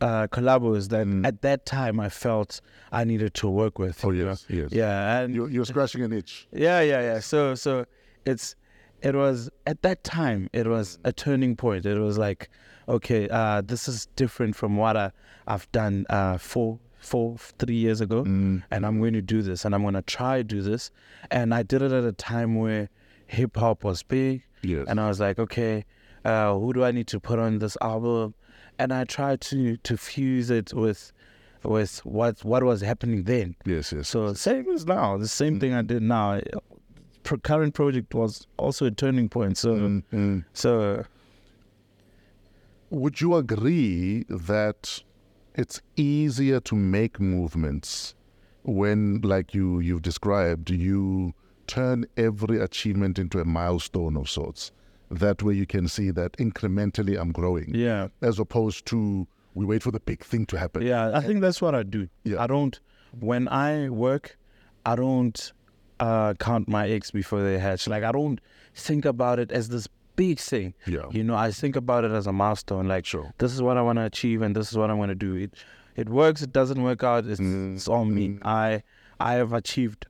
uh, collabos that at that time I felt I needed to work with. oh you know? yes, yes. Yeah, and You, you're scratching an itch. yeah, yeah, yeah. So, so it's it was at that time it was a turning point. It was like, okay, uh, this is different from what I, I've done uh, four, four, three years ago, and I'm going to do this, and I'm going to try to do this. And I did it at a time where hip hop was big, Yes. and I was like, okay, uh, who do I need to put on this album? And I tried to to fuse it with with what what was happening then. Yes, yes. So same as now, the same thing I did now. Pro- current project was also a turning point. So Mm. so Would you agree that it's easier to make movements when, like you you've described, you turn every achievement into a milestone of sorts? That way, you can see that incrementally I'm growing. yeah, As opposed to we wait for the big thing to happen. yeah. I think that's what I do. Yeah. I don't when I work, I don't uh, count my eggs before they hatch. Like I don't think about it as this big thing. Yeah. You know, I think about it as a milestone. Like Sure. this is what I want to achieve, and this is what I'm going to do. It it works. It doesn't work out. It's, Mm, it's on me. I I have achieved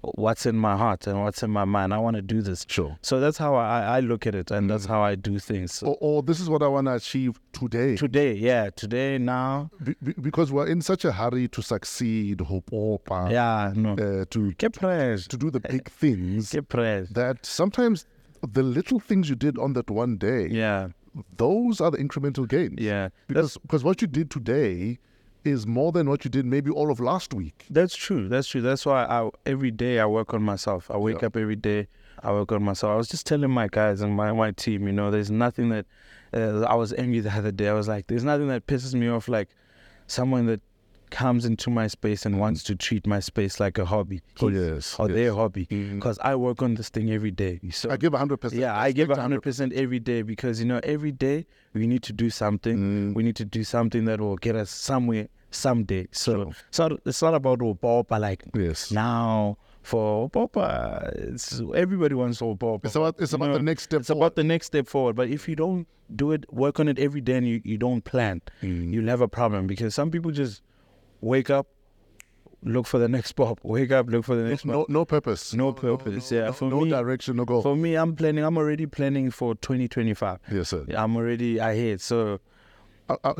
what's in my heart and what's in my mind. I want to do this. Sure. So that's how I, I look at it, and that's how I do things. So Or, or this is what I want to achieve today. today, yeah, today now, Be- be- because we're in such a hurry to succeed, hope, hope, uh, yeah, no, uh, to, get praise, to do the big things. get praise, that sometimes the little things you did on that one day, yeah, those are the incremental gains. yeah. Because because what you did today is more than what you did maybe all of last week. That's true. That's true. That's why I every day I work on myself. I wake Yeah. up every day. I work on myself. I was just telling my guys and my my team, you know, there's nothing that uh, I was angry the other day. I was like, there's nothing that pisses me off like someone that comes into my space and wants to treat my space like a hobby. Oh, yes, or their yes. hobby. Mhm. Because I work on this thing every day. So I give 100%. yeah, I give respect hundred percent every day because you know every day we need to do something. Mm. We need to do something that will get us somewhere someday. So Sure. it's not it's not about Opopa like Yes. now for Opopa. It's everybody wants Opopa. It's about it's You about know, the next step. It's about the next step forward. But if you don't do it, work on it every day, and you, you don't plan, Mm. you'll have a problem because some people just wake up, look for the next pop, wake up, look for the next no, no purpose. no purpose. yeah, no, for no me, direction, no goal. for me, I'm planning. I'm already planning for 2025. yes, sir. I'm already ahead. So I,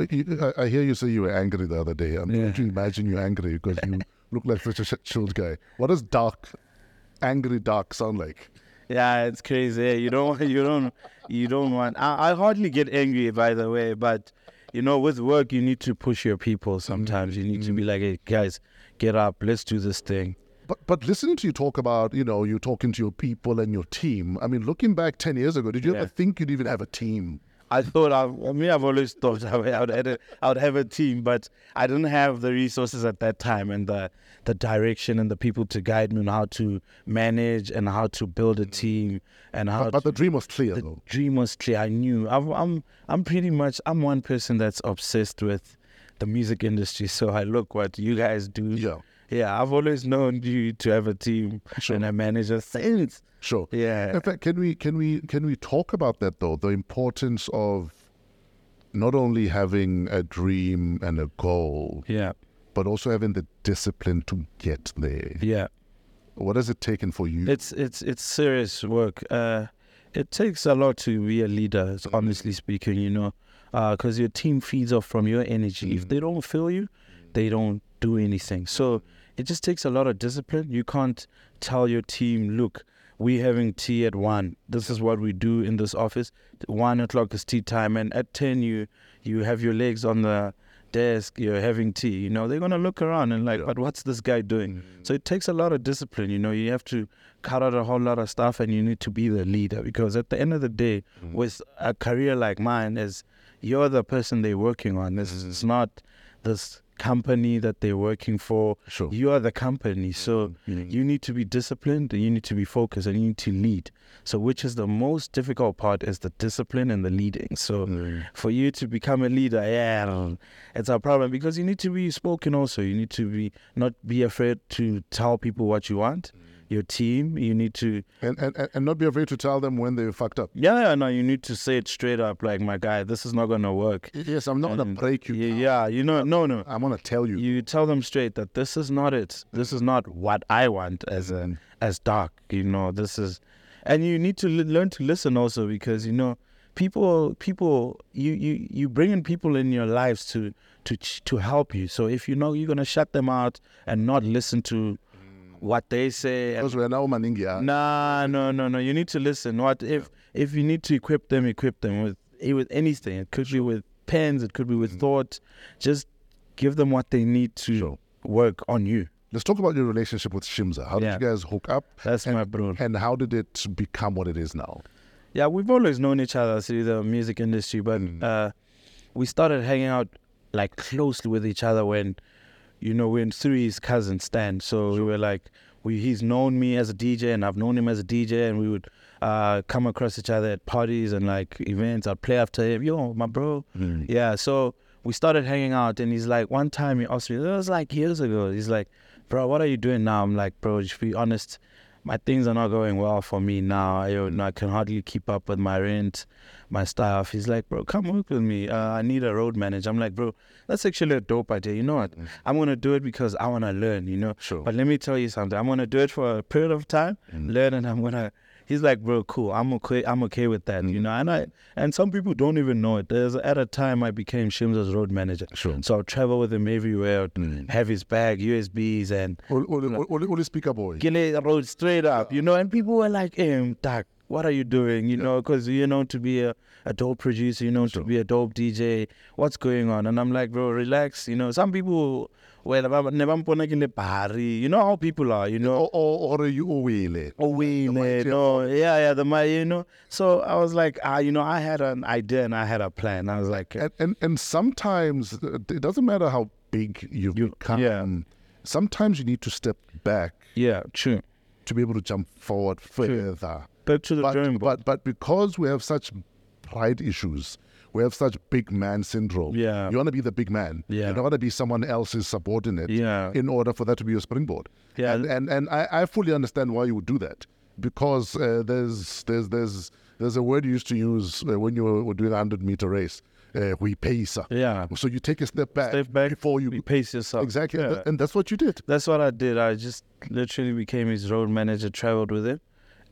I, hear you say you were angry the other day. I'm Yeah. trying to imagine you angry because you look like such a chilled guy. What does dark, angry dark sound like? yeah, it's crazy. Eh? You don't. You don't. You don't want. I, I hardly get angry, by the way. But you know, with work, you need to push your people. Sometimes you need to be mm. like, hey, guys, get up. Let's do this thing. But but listening to you talk about, you know, you talking to your people and your team. I mean, looking back ten years ago, did you Yeah. ever think you'd even have a team? I thought I, I mean I've always thought I would, I would, have a, I would have a team, but I didn't have the resources at that time and the the direction and the people to guide me on how to manage and how to build a mm. team and how But, but to, the dream was clear, the though. dream was clear. I knew I'm, I'm I'm pretty much I'm one person that's obsessed with the music industry. So I look what you guys do. Yeah. yeah. I've always known you to have a team Sure. and a manager since. Sure. Yeah. In fact, can we can we can we talk about that though? The importance of not only having a dream and a goal, Yeah. but also having the discipline to get there. Yeah. What has it taken for you? It's it's it's serious work. Uh, it takes a lot to be a leader, honestly speaking. You know, because your team feeds off from your energy. If they don't feel you, they don't do anything. So it just takes a lot of discipline. You can't tell your team, look, we having tea at one. This is what we do in this office. One o'clock is tea time, and at ten you you have your legs on the desk. You're having tea. You know they're gonna look around and like, but what's this guy doing? Mm. So it takes a lot of discipline. You know you have to cut out a whole lot of stuff, and you need to be the leader because at the end of the day, mm. with a career like mine, is you're the person they're working on. This is mm. not this company that they're working for. Sure. You are the company. So mm-hmm. Mm-hmm. you need to be disciplined and you need to be focused and you need to lead. So which is the most difficult part is the discipline and the leading. So mm-hmm. for you to become a leader, yeah, it's a problem because you need to be spoken also. You need to be not be afraid to tell people what you want. Your team, you need to And, and and- and not be afraid to tell them when they fucked up. yeah, yeah, no, you need to say it straight up, like my guy, this is not gonna work. Yes, I'm not gonna break you. Yeah, yeah, you know, no, no. I'm gonna tell you. you tell them straight that this is not it. This is not what I want as an mm. as Darque. You know, this is, and you need to l- learn to listen also because you know people people you you you bring in people in your lives to to to help you. So if you know you're gonna shut them out and not listen to what they say Because we're now Maningia. Nah, no, no, no. You need to listen. What if if you need to equip them, equip them with with anything. It could be with pens. It could be with thought. Just give them what they need to Mm. Sure. work on you. Let's talk about your relationship with Shimza. How did Yeah. you guys hook up? That's and, my bro. And how did it become what it is now? Yeah, we've always known each other through the music industry, but uh, we started hanging out like closely with each other when, you know, when through his cousin Stan. So we were like, we he's known me as a DJ and I've known him as a DJ, and we would uh, come across each other at parties and like events. I'd play after him, yo, my bro. Yeah, so we started hanging out, and he's like, one time he asked me, it was like years ago. He's like, bro, what are you doing now? I'm like, bro, just be honest my things are not going well for me now. I, you know, I can hardly keep up with my rent, my stuff. He's like, bro, come work with me. Uh, I need a road manager. I'm like, bro, that's actually a dope idea. You know what? I'm gonna do it because I wanna learn. You know. Sure. But let me tell you something. I'm gonna do it for a period of time, learn, and I'm gonna. He's like, bro, cool. I'm okay. I'm okay with that. You know. And I and some people don't even know it. There's at a time I became Shimza's road manager. Sure. So I'll travel with him everywhere. Have his bag, USBs, and Only, only, only, only speaker boy. Gile road straight up, you know, and people were like, um, Doc, what are you doing? You know, because you know to be a, a dope producer, you know known to be a dope DJ. What's going on? And I'm like, bro, relax. You know, some people, well, never bahari. You know how people are, you know. Or, or, or you mic, yeah. no, yeah, yeah, the mic, you know. So I was like, ah, you know, I had an idea and I had a plan. I was like, And, and and sometimes uh, it doesn't matter how big you've become. yeah. Sometimes you need to step back yeah, true. to be able to jump forward further. Back to the But, drawing board. but but because we have such pride issues, we have such big man syndrome. Yeah. You want to be the big man. Yeah. You don't want to be someone else's subordinate. Yeah. In order for that to be your springboard. Yeah. And and, and I, I fully understand why you would do that because uh, there's there's there's there's a word you used to use uh, when you were, doing a hundred meter race. Uh, we pace. Yeah. So you take a step back, Step back before you you pace yourself. exactly, Yeah. and that's what you did. That's what I did. I just literally became his road manager, traveled with him,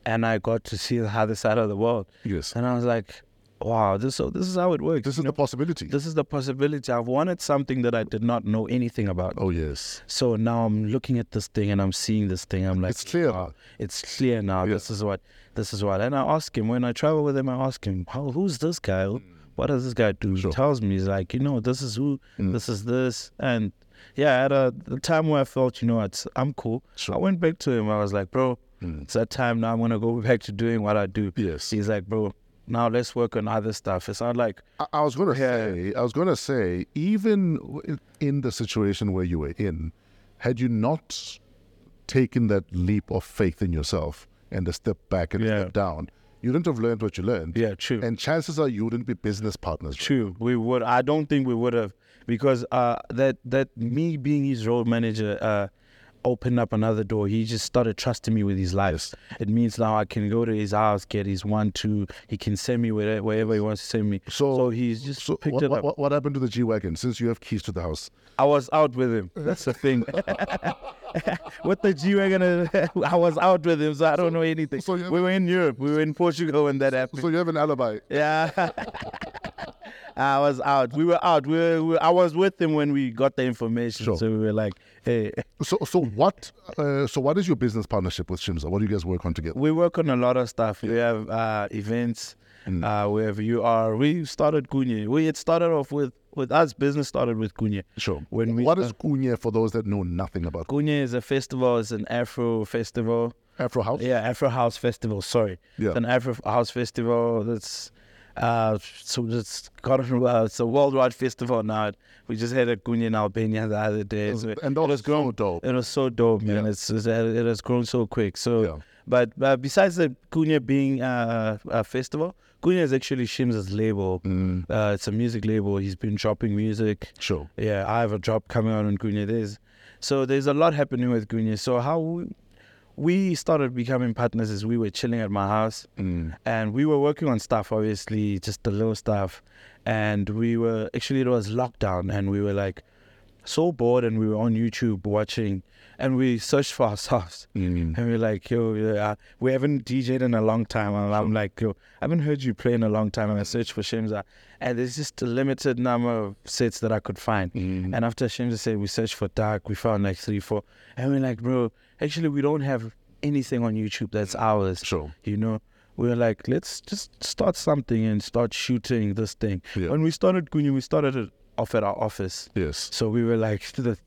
and I got to see the other side of the world. Yes. And I was like, wow, this so this is how it works. This is the possibility. this is the possibility. I've wanted something that I did not know anything about. oh yes. So now I'm looking at this thing and I'm seeing this thing. I'm like, It's clear wow, now. It's clear now. Yeah. This is what. This is what. And I ask him when I travel with him. I ask him, how, who's this guy? Hmm. What does this guy do? Sure. He tells me, he's like, you know, this is who, hmm. this is this, and yeah. At a the time where I felt, you know, it's, I'm cool. Sure. I went back to him. I was like, bro, hmm. it's that time now. I'm gonna go back to doing what I do. Yes. He's like, bro, now let's work on other stuff. It's not like, I, I was going to say, I was going to say, even in the situation where you were in, had you not taken that leap of faith in yourself and a step back and Yeah. step down, you wouldn't have learned what you learned. Yeah, true. And chances are you wouldn't be business partners. True, we would. I don't think we would have because uh, that that me being his road manager uh, opened up another door. He just started trusting me with his life. It means now I can go to his house, get his one, two. He can send me wherever, wherever he wants to send me. So, he's just so picked what, it up. what- what happened to the G wagon since you have keys to the house? I was out with him. That's the thing. with the G wagon, I was out with him, so I don't know anything. so you- we were in Europe. We were in Portugal when that happened. So you have an alibi. Yeah. I was out. We were out. We were, we I was with him when we got the information. Sure. So we were like, hey, So, so what? Uh, so, what is your business partnership with Shimza? What do you guys work on together? we work on a lot of stuff. We have uh, events. Mm. Uh, we have UR. We started Kunye. We it started off with with us. Business started with Kunye. Sure. When we what is start- Kunye for those that know nothing about Kunye is a festival. It's an Afro festival. Afro House? Yeah, Afro House Festival. Sorry, Yeah. it's an Afro House Festival. That's uh, so it's got uh, it's a worldwide festival now. We just had a Kunye in Albania the other day. So And that was grown. so dope. It was so dope, man. Yeah. It's, it's it has grown so quick. So, Yeah. but uh, besides the Kunye being uh, a festival, Kunye is actually Shim's label. Mm. Uh, it's a music label. He's been dropping music. Sure. Yeah, I have a drop coming out on Kunye. There's so there's a lot happening with Kunye. So how we, started becoming partners as we were chilling at my house Mm. and we were working on stuff, obviously, just the little stuff. And we were actually it was lockdown and we were like so bored and we were on YouTube watching and we searched for ourselves. Mm. And we are like, yo, yeah, we haven't DJ'd in a long time. And I'm like, yo, I haven't heard you play in a long time. And I searched for Shimza. And there's just a limited number of sets that I could find. Mm. And after Shimza said, we searched for Darque, we found like three, four. And we're like, bro, actually, we don't have anything on YouTube that's ours. Sure. You know? We were like, let's just start something and start shooting this thing. Yeah. When we started Guni, we started it off at our office. Yes. So we were like the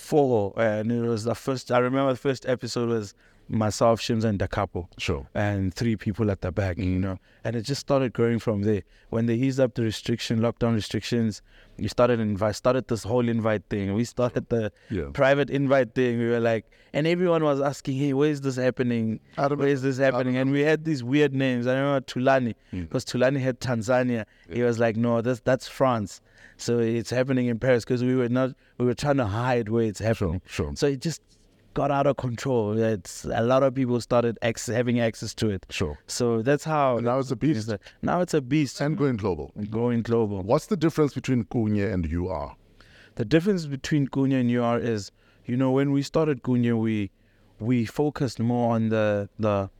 four, and it was the first. I remember the first episode was myself, Shims, and the couple, Sure. and three people at the back, you Mm. know. And it just started growing from there. When they eased up the restriction, lockdown restrictions, we started invite, started this whole invite thing. We started the Yeah. private invite thing. We were like, and everyone was asking, "Hey, where is this happening? I remember- Where is this happening?" And we had these weird names. I remember Tulani, Mm. because Tulani had Tanzania. He was like, "No, that's that's France." So it's happening in Paris because we were not we were trying to hide where it's happening. sure. So it just got out of control. It's a lot of people started ex- having access to it. Sure. So that's how And now it's a beast. now it's a beast And going global. going global. What's the difference between Kunye and UR? The difference between Kunye and UR is, you know, when we started Kunye, we we focused more on the the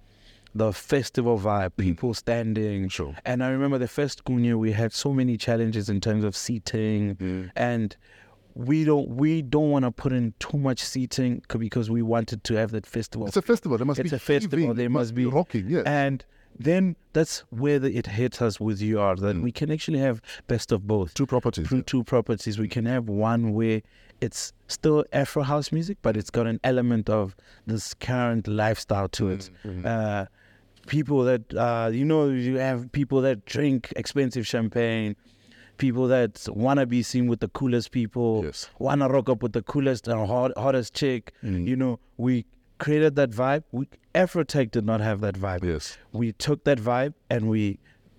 the festival vibe, people standing. Sure. And I remember the first Kunye, we had so many challenges in terms of seating, Mm. and we don't we don't want to put in too much seating because we wanted to have that festival. It's a festival. There must It's be a festival. There It must be rocking. Yes. And then that's where the, it hits us with UR that we can actually have best of both Mm. Two properties. two, two properties. We can have one where it's still Afro house music, but it's got an element of this current lifestyle to it. Mm-hmm. Uh, people that uh, you know, you have people that drink expensive champagne. People that wanna be seen with the coolest people, Yes. wanna rock up with the coolest and hot, hottest chick. Mm. You know, we created that vibe. We Afrotech did not have that vibe Yes. we took that vibe and we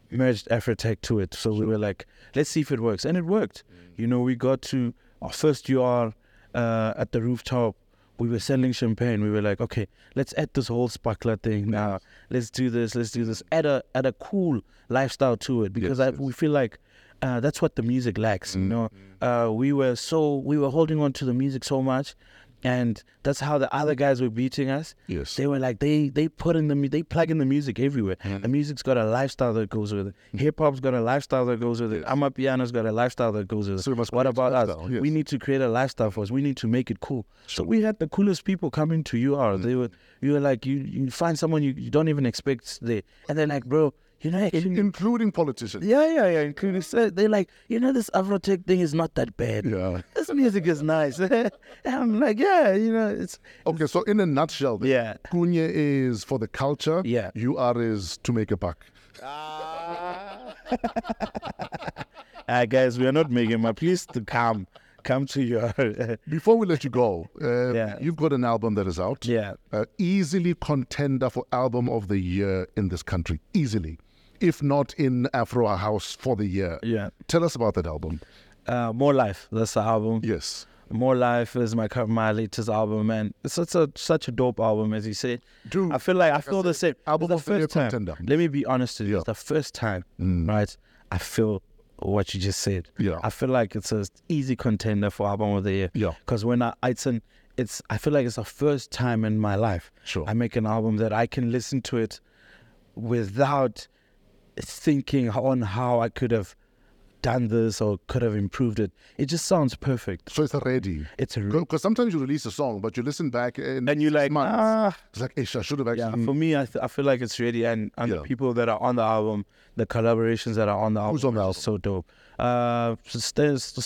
merged Afrotech to it. So we were like, let's see if it works. And it worked. You know, we got to our first UR uh, at the rooftop. We were selling champagne. We were like, okay, let's add this whole sparkler thing now. Let's do this. Let's do this. Add a add a cool lifestyle to it because Yes, I, yes. we feel like uh, that's what the music lacks. You know, uh, we were so we were holding on to the music so much, and that's how the other guys were beating us. Yes. They were like they they put in the they plug in the music everywhere. The music's got a lifestyle that goes with it. Hip hop's got a lifestyle that goes with it. i'm Amapiano's got a lifestyle that goes with it. So we must what about us? yes. We need to create a lifestyle for us. We need to make it cool. So we had the coolest people coming to UR. They were you were like you you find someone you, you don't even expect there, and they're like, bro, you know, actually, Including politicians. yeah, yeah, yeah. Including so they're like, you know, this Afrotech thing is not that bad. Yeah. This music is nice. I'm like, yeah, you know, it's Okay, so in a nutshell, then, Yeah. Kunye is for the culture. Yeah. UR is to make a buck. uh, guys, we are not making my please to come. Come to your Before we let you go, uh, Yeah. you've got an album that is out. Yeah. Uh, easily contender for album of the year in this country. Easily. If not in Afro House for the year. Yeah. Tell us about that album. uh, More Life. That's the album. Yes. More Life is my my latest album, and it's such a such a dope album, as you said. Dude, I feel like I like I feel the same. album the year first time. contender. Let me be honest with you. Yeah. It's the first time, Mm. right? I feel what you just said. Yeah. I feel like it's an easy contender for album of the year. Yeah. Because when I it's an it's I feel like it's the first time in my life Sure. I make an album that I can listen to it without thinking on how I could have done this or could have improved it. It just sounds perfect. So it's ready. It's a Because sometimes you release a song, but you listen back and, and you're like, months. ah, it's like, "Ish, I should have yeah. actually. For me, I, th- I feel like it's ready, and, and Yeah. the people that are on the album, the collaborations that are on the album, Who's on the are so dope. Uh,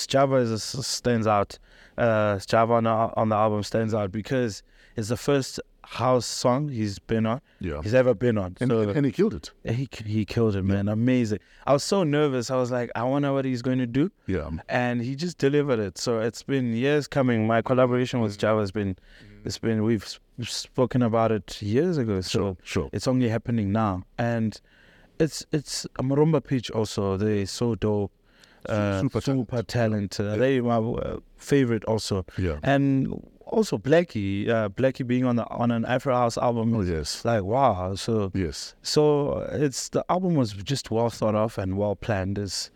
Java is stands out. Uh, Java on the, on the album stands out because it's the first house song he's been on. Yeah. he's ever been on. and, so and, he killed it. he he killed it, man. Amazing. I was so nervous. I was like, I wonder what he's going to do. Yeah. And he just delivered it. So it's been years coming. My collaboration with Java has been, it's been we've spoken about it years ago. So Sure, sure. it's only happening now. And it's it's a Marumba pitch also. They're so dope. Uh, super super talented. They my uh, favorite also. Yeah. And also Blackie, uh, Blackie being on the on an Afro House album. Oh, yes. Like wow. So Yes. so uh, it's the album was just well thought of and well planned. It's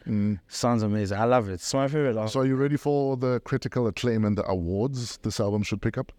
sounds amazing. I love it. It's my favorite album. So are you ready for the critical acclaim and the awards this album should pick up?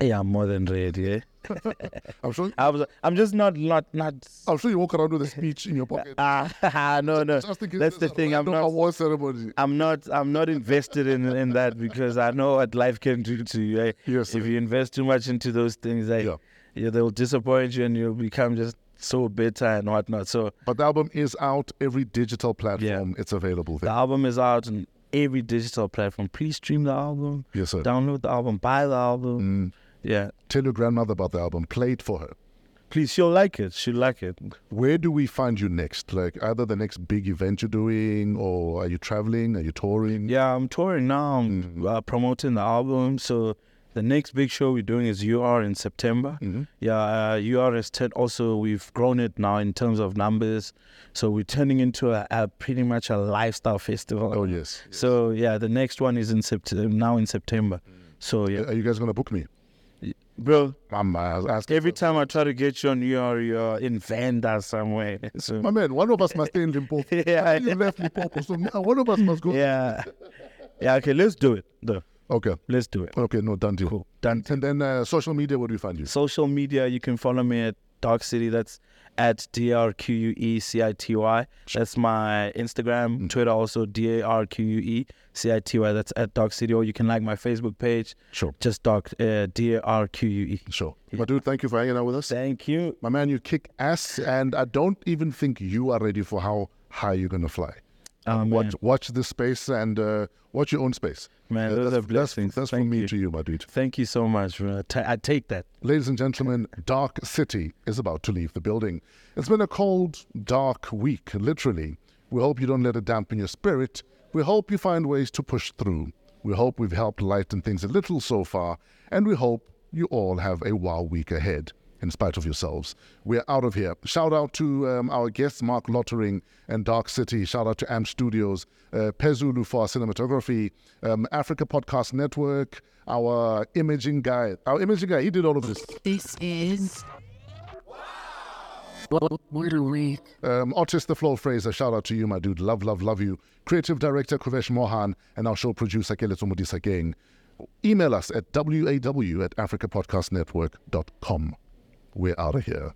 yeah, I'm more than ready. Eh? I'm sure. I was. I'm just not not not. I'm sure you walk around with a speech in your pocket. Ah, no, no. Just That's the thing. I'm not. award ceremony. I'm not. I'm not invested in in that because I know what life can do to you. eh? Yes, If you invest too much into those things, eh, Yeah. yeah, they'll disappoint you and you'll become just so bitter and whatnot. So But the album is out every digital platform. It's available There. the album is out on every digital platform. Please stream the album. Yes, sir. Download the album. Buy the album. Yeah. Tell your grandmother about the album. Play it for her. Please, she'll like it. She'll like it. Where do we find you next? Like either the next big event you're doing, or are you traveling? Are you touring? Yeah, I'm touring now. I'm uh, promoting the album. So the next big show we're doing is UR in September. Yeah, uh, UR is ten- also we've grown it now in terms of numbers. So we're turning into a, a pretty much a lifestyle festival. Oh yes. So yeah, the next one is in September. Now in September. So yeah, Are you guys gonna book me? Bro. Uh, asking. Every time I try to get you on UR, you're in Vanda somewhere. So My man, one of us must stay in Limpopo. Yeah. you left Limpopo, so now one of us must go. yeah, yeah. Okay, let's do it. Though. Okay. Let's do it. Okay. No, done deal. Cool. Done. And then uh, social media, where do we find you? social media, you can follow me at Darque City. That's at D R Q U E C I T Y. That's my Instagram, Twitter also D A R Q U E C I T Y. That's at Darque City. Or you can like my Facebook page, Sure. just Dark uh, D A R Q U E. Sure. My dude, thank you for hanging out with us. Thank you. My man, you kick ass, and I don't even think you are ready for how high you're gonna fly. Oh, man. Watch, watch this space and uh, watch your own space. Man, Uh, those that's, are that's- blessings. That's, from Thank me you. to you, my dude. Thank you so much. Ta- I take that. Ladies and gentlemen, Darque City is about to leave the building. It's been a cold, dark week, literally. We hope you don't let it dampen your spirit. We hope you find ways to push through. We hope we've helped lighten things a little so far, and we hope you all have a wow week ahead. In spite of yourselves, we're out of here. Shout out to um, our guests, Marc Lottering and Darque City. Shout out to AMP Studios, uh, Pezulu for our cinematography, um, Africa Podcast Network, our imaging guy. Our imaging guy, he did all of this. This is. What a week. Um, Otis the Flow Fraser, shout out to you, my dude. Love, love, love you. Creative director Kuvesh Mohan and our show producer Keleto Mudisa Gang. Email us at waw at africapodcastnetwork.com. We're out of here.